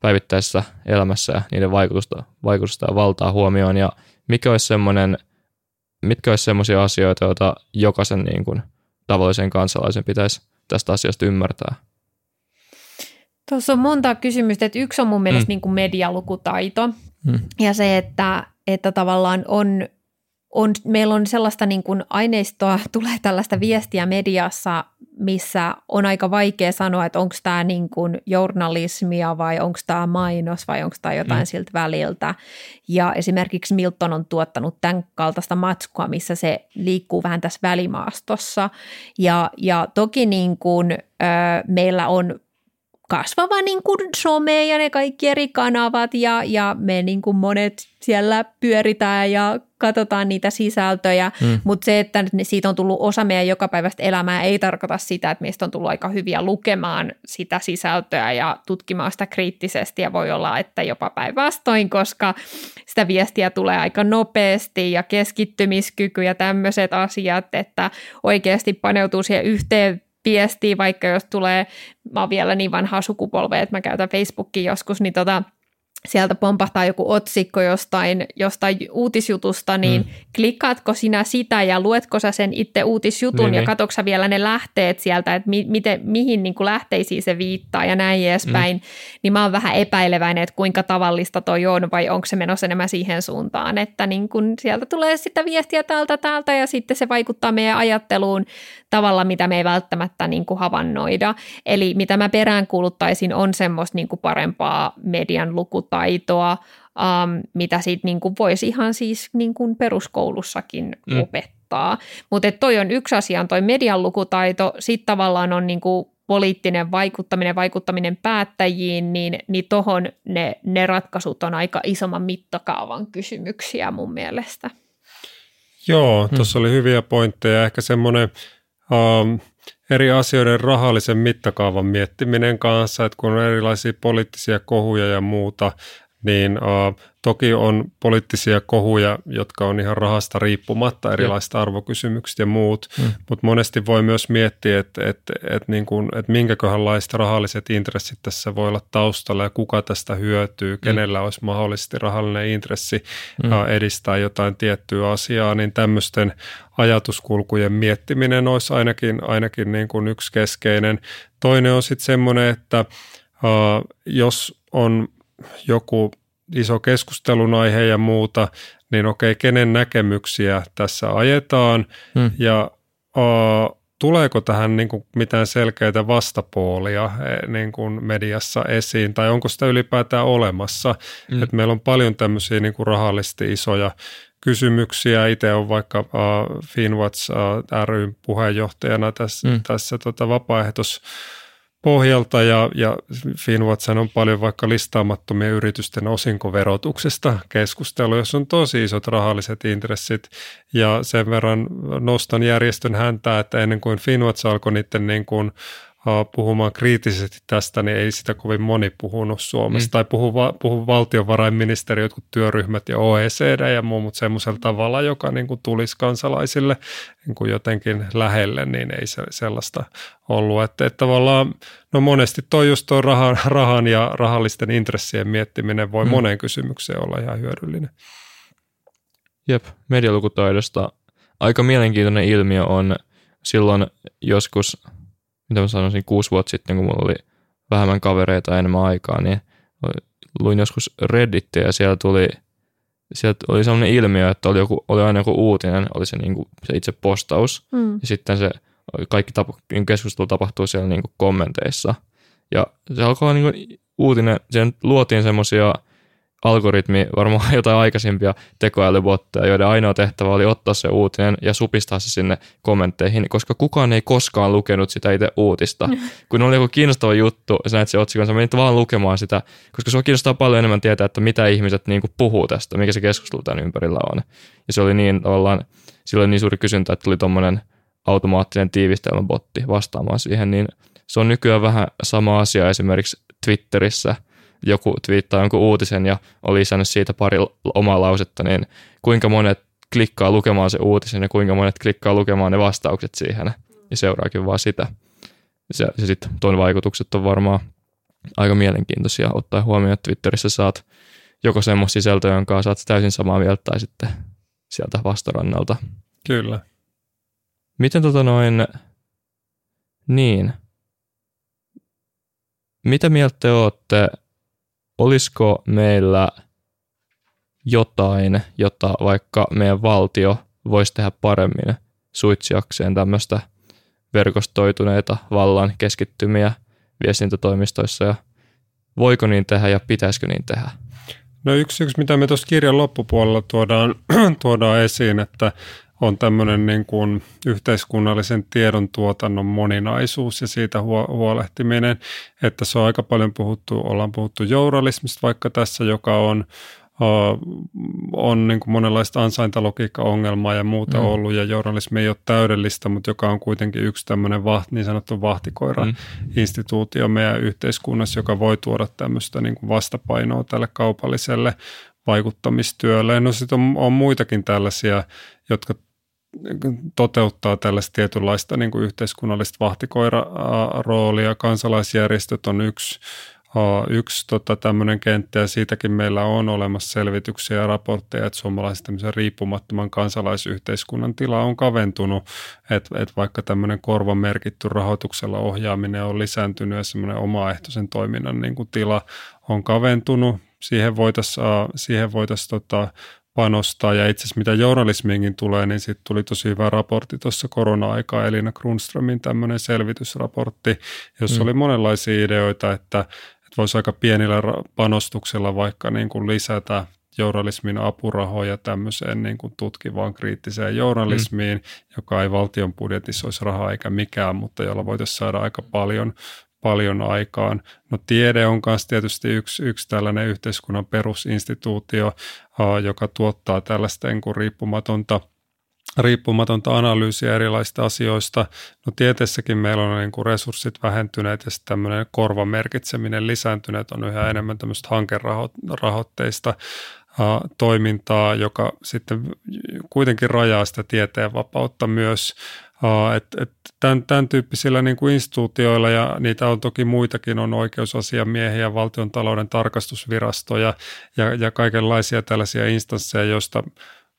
päivittäisessä elämässä ja niiden vaikutusta, vaikutusta ja valtaa huomioon, ja mikä olisi semmoinen, mitkä olisi semmoisia asioita, joita jokaisen niin kuin tavallisen kansalaisen pitäisi tästä asiasta ymmärtää? Tuossa on monta kysymystä, että yksi on mun mielestä mm. niin kuin medialukutaito mm. ja se, että, että tavallaan on on, meillä on sellaista niin kuin aineistoa, tulee tällaista viestiä mediassa, missä on aika vaikea sanoa, että onko tämä niin kuin journalismia vai onko tämä mainos vai onko tämä jotain mm. siltä väliltä. Ja esimerkiksi Milton on tuottanut tämän kaltaista matskua, missä se liikkuu vähän tässä välimaastossa. Ja, ja toki niin kuin, ö, meillä on kasvava niin kuin some ja ne kaikki eri kanavat ja, ja me niin kuin monet siellä pyöritään ja katsotaan niitä sisältöjä, mm. mutta se, että siitä on tullut osa meidän jokapäiväistä elämää, ei tarkoita sitä, että meistä on tullut aika hyviä lukemaan sitä sisältöä ja tutkimaan sitä kriittisesti ja voi olla, että jopa päinvastoin, koska sitä viestiä tulee aika nopeasti ja keskittymiskyky ja tämmöiset asiat, että oikeasti paneutuu siihen yhteen viestiä, vaikka jos tulee, mä oon vielä niin vanha sukupolve, että mä käytän Facebookia joskus, niin tota, sieltä pompahtaa joku otsikko jostain, jostain uutisjutusta, niin mm. klikkaatko sinä sitä ja luetko sä sen itse uutisjutun niin, ja niin. katsoksa vielä ne lähteet sieltä, että mi, miten, mihin niin kuin lähteisiin se viittaa ja näin edespäin, mm. niin mä oon vähän epäileväinen, että kuinka tavallista toi on vai onko se menossa enemmän siihen suuntaan, että niin kuin sieltä tulee sitä viestiä täältä täältä ja sitten se vaikuttaa meidän ajatteluun tavalla, mitä me ei välttämättä niin kuin havainnoida. Eli mitä mä peräänkuuluttaisin on semmoista niin kuin parempaa median lukutaitoa, um, mitä siitä niin kuin voisi ihan siis niin kuin peruskoulussakin mm. opettaa. Mutta toi on yksi asia, on toi median lukutaito, sitten tavallaan on niin kuin poliittinen vaikuttaminen, vaikuttaminen päättäjiin, niin, niin tuohon ne, ne ratkaisut on aika isomman mittakaavan kysymyksiä mun mielestä. Joo, tuossa hmm. oli hyviä pointteja. Ehkä semmoinen um, eri asioiden rahallisen mittakaavan miettiminen kanssa, että kun on erilaisia poliittisia kohuja ja muuta, niin uh, toki on poliittisia kohuja, jotka on ihan rahasta riippumatta, erilaiset ja. arvokysymykset ja muut, mm. mutta monesti voi myös miettiä, että, että, että, niin kuin, että minkäköhänlaiset rahalliset intressit tässä voi olla taustalla ja kuka tästä hyötyy, mm. kenellä olisi mahdollisesti rahallinen intressi mm. edistää jotain tiettyä asiaa, niin tämmöisten ajatuskulkujen miettiminen olisi ainakin, ainakin niin kuin yksi keskeinen. Toinen on sitten semmoinen, että uh, jos on joku iso keskustelun aihe ja muuta, niin okei, kenen näkemyksiä tässä ajetaan hmm. ja uh, tuleeko tähän niin kuin mitään selkeitä vastapuolia e, niin kuin mediassa esiin tai onko sitä ylipäätään olemassa. Hmm. Et meillä on paljon tämmöisiä niin kuin rahallisesti isoja kysymyksiä. Itse on vaikka uh, Finwatch uh, ryn puheenjohtajana tässä, hmm. tässä tota, vapaaehtois pohjalta ja, ja Finwatch on paljon vaikka listaamattomien yritysten osinkoverotuksesta keskustelu, jos on tosi isot rahalliset intressit. Ja sen verran nostan järjestön häntä, että ennen kuin Finwatch alkoi niiden niin kuin puhumaan kriittisesti tästä, niin ei sitä kovin moni puhunut Suomessa. Mm. Tai puhu, puhu valtiovarainministeri, jotkut työryhmät ja OECD ja muu, mutta semmoisella tavalla, joka niin kuin tulisi kansalaisille niin kuin jotenkin lähelle, niin ei se, sellaista ollut. Että, että tavallaan, no monesti toi just tuo rahan, rahan ja rahallisten intressien miettiminen voi mm. moneen kysymykseen olla ihan hyödyllinen. Jep, medialukutaidosta aika mielenkiintoinen ilmiö on silloin joskus – mitä mä sanoisin, kuusi vuotta sitten, kun mulla oli vähemmän kavereita ja enemmän aikaa, niin luin joskus Reddittiä ja siellä tuli, sieltä oli sellainen ilmiö, että oli, joku, oli aina joku uutinen, oli se, niin kuin, se itse postaus, mm. ja sitten se kaikki tapa, niin keskustelu tapahtuu siellä niin kuin kommenteissa. Ja se alkoi olla niin kuin uutinen, sen luotiin semmoisia – algoritmi, varmaan jotain aikaisempia tekoälybotteja, joiden ainoa tehtävä oli ottaa se uutinen ja supistaa se sinne kommentteihin, koska kukaan ei koskaan lukenut sitä itse uutista. Kun oli joku kiinnostava juttu, sä näet se otsikon, sä menit vaan lukemaan sitä, koska se kiinnostaa paljon enemmän tietää, että mitä ihmiset niin kuin puhuu tästä, mikä se keskustelu tämän ympärillä on. Ja se oli niin tavallaan, sillä oli niin suuri kysyntä, että tuli tuommoinen automaattinen tiivistelmäbotti vastaamaan siihen, niin se on nykyään vähän sama asia esimerkiksi Twitterissä – joku twiittaa jonkun uutisen ja oli lisännyt siitä pari omaa lausetta, niin kuinka monet klikkaa lukemaan se uutisen ja kuinka monet klikkaa lukemaan ne vastaukset siihen ja seuraakin vaan sitä. Ja, ja sitten tuon vaikutukset on varmaan aika mielenkiintoisia ottaa huomioon, että Twitterissä saat joko semmoista sisältöä, jonka saat täysin samaa mieltä tai sitten sieltä vastarannalta. Kyllä. Miten tota noin, niin, mitä mieltä te olette olisiko meillä jotain, jota vaikka meidän valtio voisi tehdä paremmin suitsiakseen tämmöistä verkostoituneita vallan keskittymiä viestintätoimistoissa ja voiko niin tehdä ja pitäisikö niin tehdä? No yksi, yksi mitä me tuossa kirjan loppupuolella tuodaan, tuodaan esiin, että on tämmöinen niin kuin yhteiskunnallisen tiedon tuotannon moninaisuus ja siitä huolehtiminen, että se on aika paljon puhuttu, ollaan puhuttu journalismista vaikka tässä, joka on on niin kuin monenlaista ansaintalogiikka-ongelmaa ja muuta mm. ollut, ja journalismi ei ole täydellistä, mutta joka on kuitenkin yksi tämmöinen vaht, niin sanottu vahtikoira-instituutio mm. meidän yhteiskunnassa, joka voi tuoda tämmöistä niin kuin vastapainoa tälle kaupalliselle vaikuttamistyölle. No sitten on, on muitakin tällaisia, jotka toteuttaa tällaista tietynlaista niin kuin yhteiskunnallista vahtikoira-roolia. Kansalaisjärjestöt on yksi yksi tota, tämmöinen kenttä ja siitäkin meillä on olemassa selvityksiä ja raportteja, että suomalaisen riippumattoman kansalaisyhteiskunnan tila on kaventunut, että, että vaikka tämmöinen korvamerkitty rahoituksella ohjaaminen on lisääntynyt ja semmoinen omaehtoisen toiminnan niin kuin tila on kaventunut, siihen voitaisiin siihen voitais, tota, panostaa. Ja itse asiassa mitä journalismiinkin tulee, niin sitten tuli tosi hyvä raportti tuossa korona-aikaa, Elina Grunströmin tämmöinen selvitysraportti, jossa mm. oli monenlaisia ideoita, että että voisi aika pienillä panostuksella vaikka niin kuin lisätä journalismin apurahoja tämmöiseen niin kuin tutkivaan kriittiseen journalismiin, mm. joka ei valtion budjetissa olisi rahaa eikä mikään, mutta jolla voitaisiin saada aika paljon, paljon aikaan. No tiede on myös tietysti yksi, yksi tällainen yhteiskunnan perusinstituutio, joka tuottaa tällaista niin riippumatonta – riippumatonta analyysiä erilaisista asioista. No tieteessäkin meillä on niin kuin resurssit vähentyneet ja sitten tämmöinen korvamerkitseminen lisääntyneet on yhä enemmän tämmöistä hankerahoitteista toimintaa, joka sitten kuitenkin rajaa sitä tieteen vapautta myös. Et, et tämän, tämän tyyppisillä niin kuin instituutioilla, ja niitä on toki muitakin, on oikeusasiamiehiä, valtion talouden tarkastusvirastoja ja, ja kaikenlaisia tällaisia instansseja, joista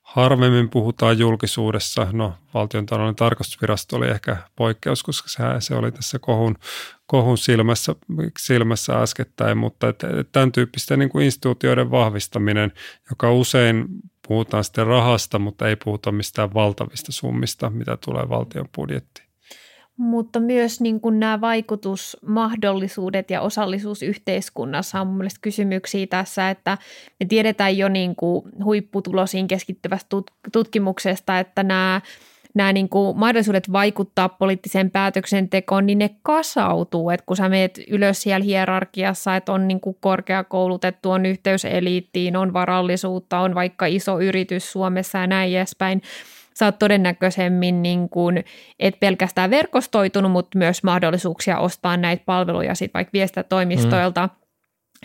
harvemmin puhutaan julkisuudessa. No, valtiontalouden tarkastusvirasto oli ehkä poikkeus, koska se, se oli tässä kohun, kohun silmässä, silmässä äskettäin, mutta et, et tämän tyyppisten niin kuin instituutioiden vahvistaminen, joka usein puhutaan sitten rahasta, mutta ei puhuta mistään valtavista summista, mitä tulee valtion budjettiin mutta myös niin kuin nämä vaikutusmahdollisuudet ja osallisuus yhteiskunnassa on mun kysymyksiä tässä, että me tiedetään jo niin kuin huipputulosiin keskittyvästä tutkimuksesta, että nämä nämä niin kuin mahdollisuudet vaikuttaa poliittiseen päätöksentekoon, niin ne kasautuu, että kun sä meet ylös siellä hierarkiassa, että on niin kuin korkeakoulutettu, on yhteys eliittiin, on varallisuutta, on vaikka iso yritys Suomessa ja näin edespäin, sä oot todennäköisemmin niin kuin, et pelkästään verkostoitunut, mutta myös mahdollisuuksia ostaa näitä palveluja sit vaikka viestintätoimistoilta. Mm.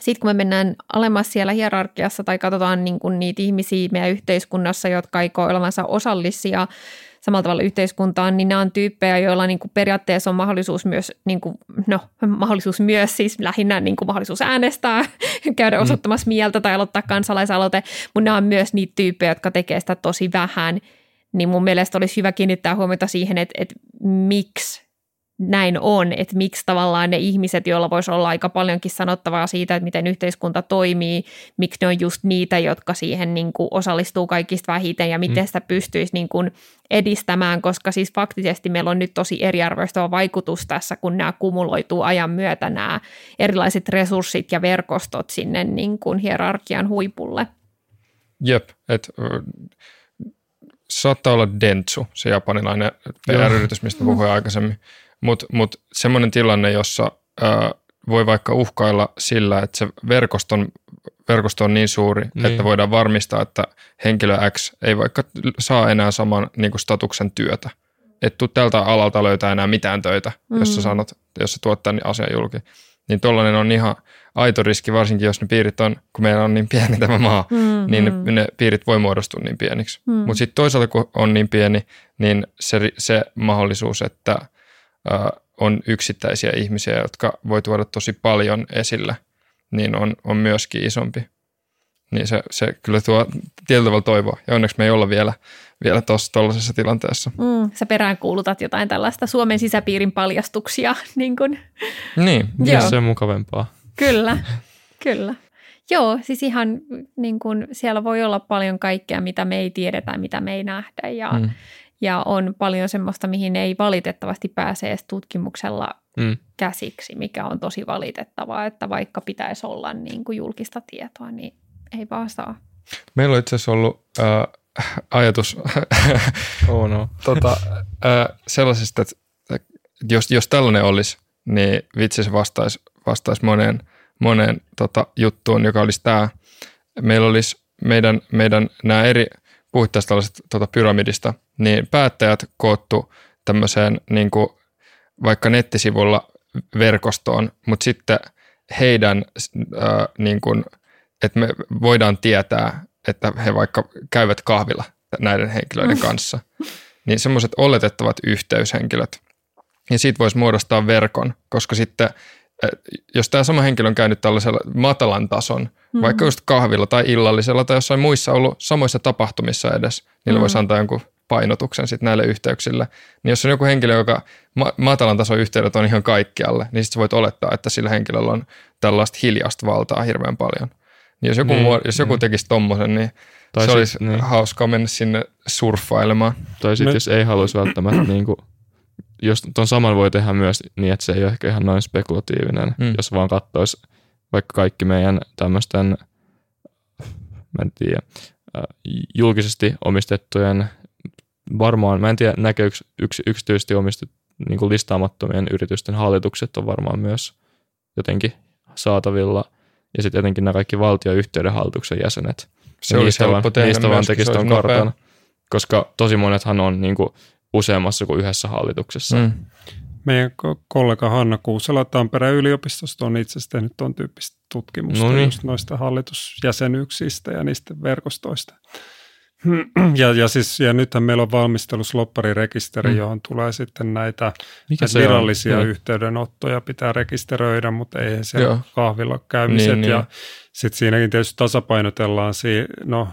Sitten kun me mennään alemmas siellä hierarkiassa tai katsotaan niin kuin niitä ihmisiä meidän yhteiskunnassa, jotka ei koe olevansa osallisia samalla tavalla yhteiskuntaan, niin nämä on tyyppejä, joilla niin kuin periaatteessa on mahdollisuus myös, niin kuin, no mahdollisuus myös siis lähinnä niin kuin mahdollisuus äänestää, käydä mm. osoittamassa mieltä tai aloittaa kansalaisaloite, mutta nämä on myös niitä tyyppejä, jotka tekee sitä tosi vähän – niin mun mielestä olisi hyvä kiinnittää huomiota siihen, että, että miksi näin on, että miksi tavallaan ne ihmiset, joilla voisi olla aika paljonkin sanottavaa siitä, että miten yhteiskunta toimii, miksi ne on just niitä, jotka siihen niin kuin osallistuu kaikista vähiten ja miten mm. sitä pystyisi niin kuin edistämään, koska siis faktisesti meillä on nyt tosi eriarvoistava vaikutus tässä, kun nämä kumuloituu ajan myötä nämä erilaiset resurssit ja verkostot sinne niin kuin hierarkian huipulle. Jep, että saattaa olla Dentsu, se japanilainen PR-yritys, mistä puhuin aikaisemmin. Mutta mut semmoinen tilanne, jossa ää, voi vaikka uhkailla sillä, että se verkoston, verkosto on niin suuri, niin. että voidaan varmistaa, että henkilö X ei vaikka saa enää saman niin kuin statuksen työtä. Että tältä alalta löytää enää mitään töitä, mm. jos sä sanot, jos sä tuot tämän asian julki. Niin tollainen on ihan aito riski, varsinkin jos ne piirit on, kun meillä on niin pieni tämä maa, mm, niin mm. Ne, ne piirit voi muodostua niin pieniksi. Mm. Mutta sitten toisaalta, kun on niin pieni, niin se, se mahdollisuus, että äh, on yksittäisiä ihmisiä, jotka voi tuoda tosi paljon esille, niin on, on myöskin isompi. Niin se, se kyllä tuo tietyllä tavalla toivoa. Ja onneksi me ei olla vielä, vielä tuollaisessa tilanteessa. Mm, sä peräänkuulutat jotain tällaista Suomen sisäpiirin paljastuksia. niin, kun. niin. Joo. se on mukavempaa. Kyllä, kyllä. Joo, siis ihan niin kuin, siellä voi olla paljon kaikkea, mitä me ei tiedetä, mitä me ei nähdä ja, mm. ja on paljon semmoista, mihin ei valitettavasti pääse edes tutkimuksella mm. käsiksi, mikä on tosi valitettavaa, että vaikka pitäisi olla niin kuin julkista tietoa, niin ei vaan saa. Meillä on itse asiassa ollut äh, ajatus oh no. tota, äh, sellaisesta, että jos, jos tällainen olisi, niin vitsi se vastaisi, vastaisi moneen, moneen tota, juttuun, joka olisi tämä. Meillä olisi meidän, meidän nämä eri, puhuttaisiin tällaisesta tota, pyramidista, niin päättäjät koottu tämmöiseen niin kuin, vaikka nettisivulla verkostoon, mutta sitten heidän, äh, niin kuin, että me voidaan tietää, että he vaikka käyvät kahvilla näiden henkilöiden kanssa, niin semmoiset oletettavat yhteyshenkilöt. Ja siitä voisi muodostaa verkon, koska sitten jos tämä sama henkilö on käynyt tällaisella matalan tason, mm-hmm. vaikka just kahvilla tai illallisella tai jossain muissa ollut samoissa tapahtumissa edes, niillä mm-hmm. voisi antaa jonkun painotuksen sitten näille yhteyksille. Niin jos on joku henkilö, joka ma- matalan tason yhteydet on ihan kaikkialle, niin sitten voit olettaa, että sillä henkilöllä on tällaista hiljasta valtaa hirveän paljon. Niin jos joku, niin, muod- jos joku niin. tekisi tommosen, niin tai se sit, olisi niin. hauskaa mennä sinne surffailemaan. Tai sitten jos ei haluaisi välttämättä, niin kuin, jos tuon saman voi tehdä myös niin, että se ei ole ehkä ihan noin spekulatiivinen, mm. jos vaan katsoisi vaikka kaikki meidän tämmöisten, mä en tiedä, julkisesti omistettujen, varmaan, mä en tiedä, näkee yksi, yksi yksityisesti omistettu niin kuin listaamattomien yritysten hallitukset on varmaan myös jotenkin saatavilla. Ja sitten etenkin nämä kaikki valtioyhtiöiden hallituksen jäsenet. Se olisi helppo tehdä Niistä vaan tekisi tuon kartan, koska tosi monethan on niin kuin useammassa kuin yhdessä hallituksessa. Mm. Meidän kollega Hanna Kuusela Tampereen yliopistosta on itse asiassa tehnyt tuon tyyppistä tutkimusta no niin. just noista hallitusjäsenyyksistä ja niistä verkostoista. Ja, ja, siis, ja nythän meillä on valmistelussa lopparirekisteri, mm. johon tulee sitten näitä, näitä virallisia on? yhteydenottoja pitää rekisteröidä, mutta ei siellä Joo. kahvilla käymiset. Niin, ja niin. sitten siinäkin tietysti tasapainotellaan si- no,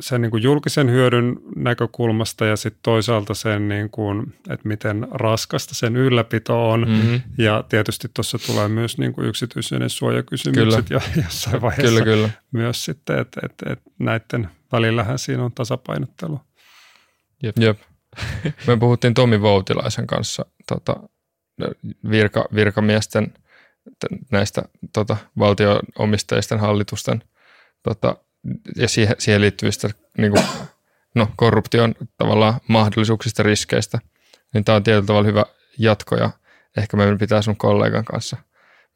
sen niin kuin julkisen hyödyn näkökulmasta ja sitten toisaalta sen, niin kuin, että miten raskasta sen ylläpito on. Mm-hmm. Ja tietysti tuossa tulee myös niin kuin yksityisyyden suojakysymykset kyllä. ja jossain vaiheessa kyllä, kyllä. myös sitten, että, että, että näiden välillähän siinä on tasapainottelu. Jep. Jep. Me puhuttiin Tomi Voutilaisen kanssa tota, virka, virkamiesten näistä tota, valtioomisteisten hallitusten tota, ja siihen, siihen liittyvistä niin kuin, no, korruption tavallaan mahdollisuuksista riskeistä, niin tämä on tietyllä tavalla hyvä jatko ja ehkä meidän pitää sun kollegan kanssa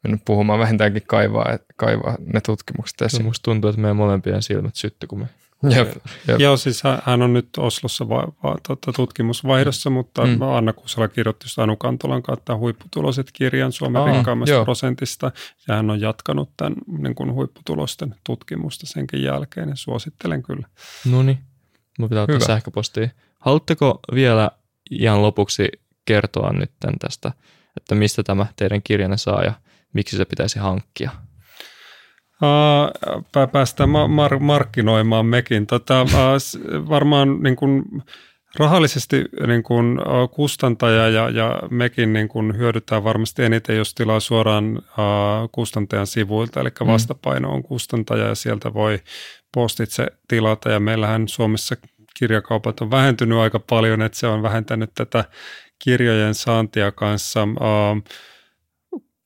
mennä puhumaan vähintäänkin kaivaa, kaivaa ne tutkimukset esiin. No, musta tuntuu, että meidän molempien silmät sytty, kun me Jep, jep. Joo, siis hän on nyt Oslossa va, va, tota, tutkimusvaihdossa, mutta mm. Anna Kusala kirjoitti just Anu Kantolan kautta huipputuloset kirjan Suomen Aa, rikkaimmasta joo. prosentista, ja hän on jatkanut tämän niin kuin huipputulosten tutkimusta senkin jälkeen, ja suosittelen kyllä. No niin, mun pitää ottaa sähköpostia. Haluatteko vielä ihan lopuksi kertoa nyt tästä, että mistä tämä teidän kirjanne saa ja miksi se pitäisi hankkia? Uh, päästään mar- markkinoimaan mekin. Tota, uh, varmaan niin kuin, rahallisesti niin kuin, kustantaja ja, ja mekin niin kuin, hyödytään varmasti eniten, jos tilaa suoraan kustantajan sivuilta, eli mm. vastapaino on kustantaja ja sieltä voi postitse tilata ja meillähän Suomessa kirjakaupat on vähentynyt aika paljon, että se on vähentänyt tätä kirjojen saantia kanssa.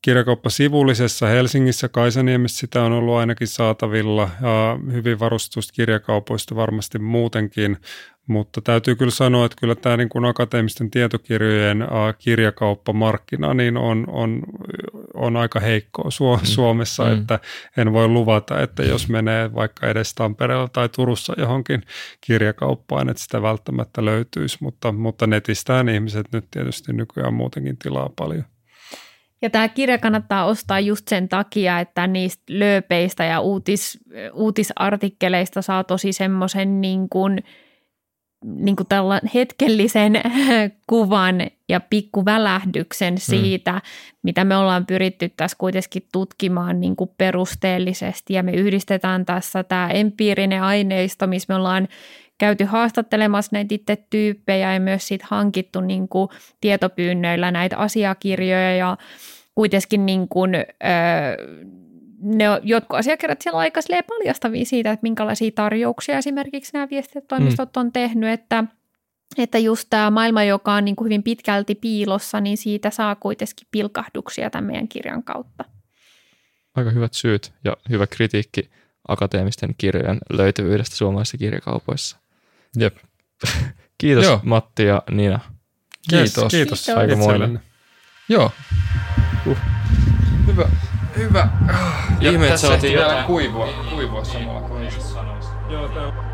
Kirjakauppa sivullisessa Helsingissä, Kaisaniemessä sitä on ollut ainakin saatavilla ja hyvin varustusta kirjakaupoista varmasti muutenkin, mutta täytyy kyllä sanoa, että kyllä tämä niin kuin akateemisten tietokirjojen kirjakauppamarkkina niin on, on, on aika heikkoa Su- mm. Suomessa, mm. että en voi luvata, että jos menee vaikka edes Tampereella tai Turussa johonkin kirjakauppaan, että sitä välttämättä löytyisi, mutta, mutta netistään ihmiset nyt tietysti nykyään muutenkin tilaa paljon. Ja tämä kirja kannattaa ostaa just sen takia, että niistä lööpeistä ja uutis, uutisartikkeleista saa tosi semmoisen niin kuin, niin kuin hetkellisen kuvan ja pikkuvälähdyksen mm. siitä, mm. mitä me ollaan pyritty tässä kuitenkin tutkimaan niin kuin perusteellisesti. Ja me yhdistetään tässä tämä empiirinen aineisto, missä me ollaan käyty haastattelemassa näitä itse tyyppejä ja myös sit hankittu niin kuin tietopyynnöillä näitä asiakirjoja ja kuitenkin niin kuin, ö, ne jotkut asiakirjat siellä on aika paljastavia siitä, että minkälaisia tarjouksia esimerkiksi nämä viestintätoimistot mm. on tehnyt, että, että just tämä maailma, joka on niin kuin hyvin pitkälti piilossa, niin siitä saa kuitenkin pilkahduksia tämän meidän kirjan kautta. Aika hyvät syyt ja hyvä kritiikki akateemisten kirjojen löytyvyydestä suomalaisissa kirjakaupoissa. Jep. Kiitos Joo. Matti ja Nina. Kiitos. Yes, kiitos. kiitos. Aika Aikamoinen. Joo. Uh. Hyvä. Hyvä. Ah. Ja Ihme, että saatiin vielä kuivua, niin kuivua niin samalla kuin Joo, tää on.